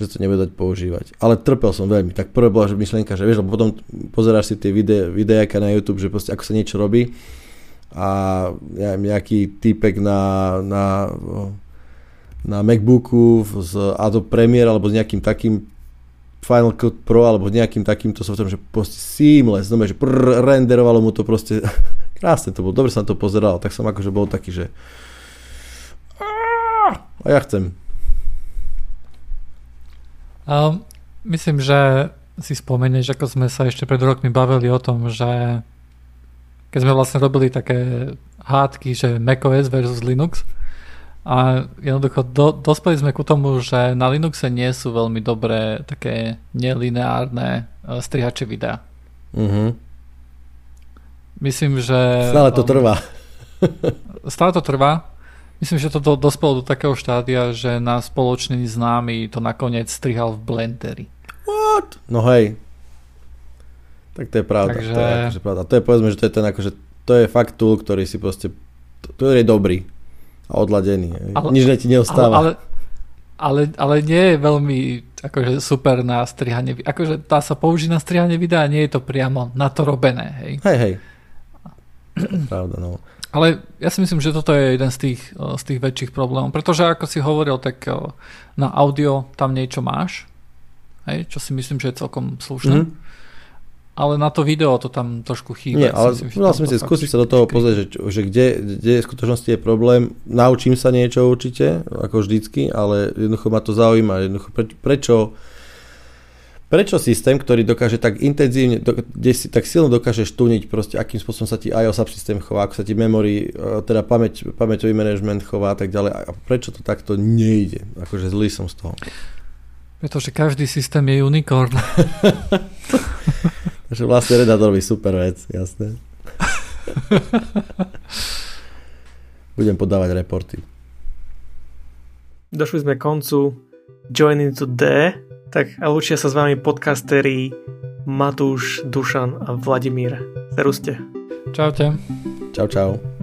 že to nebude dať používať. Ale trpel som veľmi. Tak prvé bola že myšlienka, že vieš, lebo potom pozeráš si tie videa, videáka na YouTube, že proste ako sa niečo robí a ja, nejaký týpek na, na, na MacBooku z Adobe Premiere alebo s nejakým takým Final Cut Pro alebo nejakým takýmto softverom, že proste seamless, no, že prr, renderovalo mu to proste, *laughs* krásne to bolo, dobre sa to pozeral, tak som akože bol taký, že a ja chcem. Um, myslím, že si spomenieš, ako sme sa ešte pred rokmi bavili o tom, že keď sme vlastne robili také hádky, že macOS versus Linux, a jednoducho do, dospeli sme ku tomu, že na Linuxe nie sú veľmi dobré také nelineárne uh, strihače videa. Uh-huh. Myslím, že... Stále to trvá. *laughs* stále to trvá. Myslím, že to do, dospelo do takého štádia, že na spoločný známy to nakoniec strihal v Blenderi. What? No hej. Tak to je pravda. Takže... To je akože pravda. To je povedzme, že to je ten akože, to je fakt tool, ktorý si proste, ktorý je dobrý a odladený. Ale, Nič ti neostáva. Ale, ale, ale nie je veľmi akože super na strihanie. Akože dá sa použiť na strihanie videa, nie je to priamo na to robené. Hej, hej. hej. Pravda, no. Ale ja si myslím, že toto je jeden z tých, z tých väčších problémov, pretože ako si hovoril, tak na audio tam niečo máš, hej, čo si myslím, že je celkom slušné. Mm-hmm. Ale na to video to tam trošku chýba. Nie, ale povedal som si, skúsiť sa do toho pozrieť, že, že kde, kde v skutočnosti je problém. Naučím sa niečo určite, ako vždycky, ale jednoducho ma to zaujíma. Jednoducho, prečo, prečo systém, ktorý dokáže tak intenzívne, do, kde si tak silno dokáže štúniť proste, akým spôsobom sa ti iOS systém chová, ako sa ti memory, e, teda pamäť, pamäťový management chová a tak ďalej. A prečo to takto nejde? Akože zlý som z toho. Pretože každý systém je unicorn. *laughs* Takže vlastne Red Hat robí super vec, jasné. Budem podávať reporty. Došli sme koncu Join into D, tak a učia sa s vami podcasteri Matúš, Dušan a Vladimír. Seruste. Čaute. Čau, čau.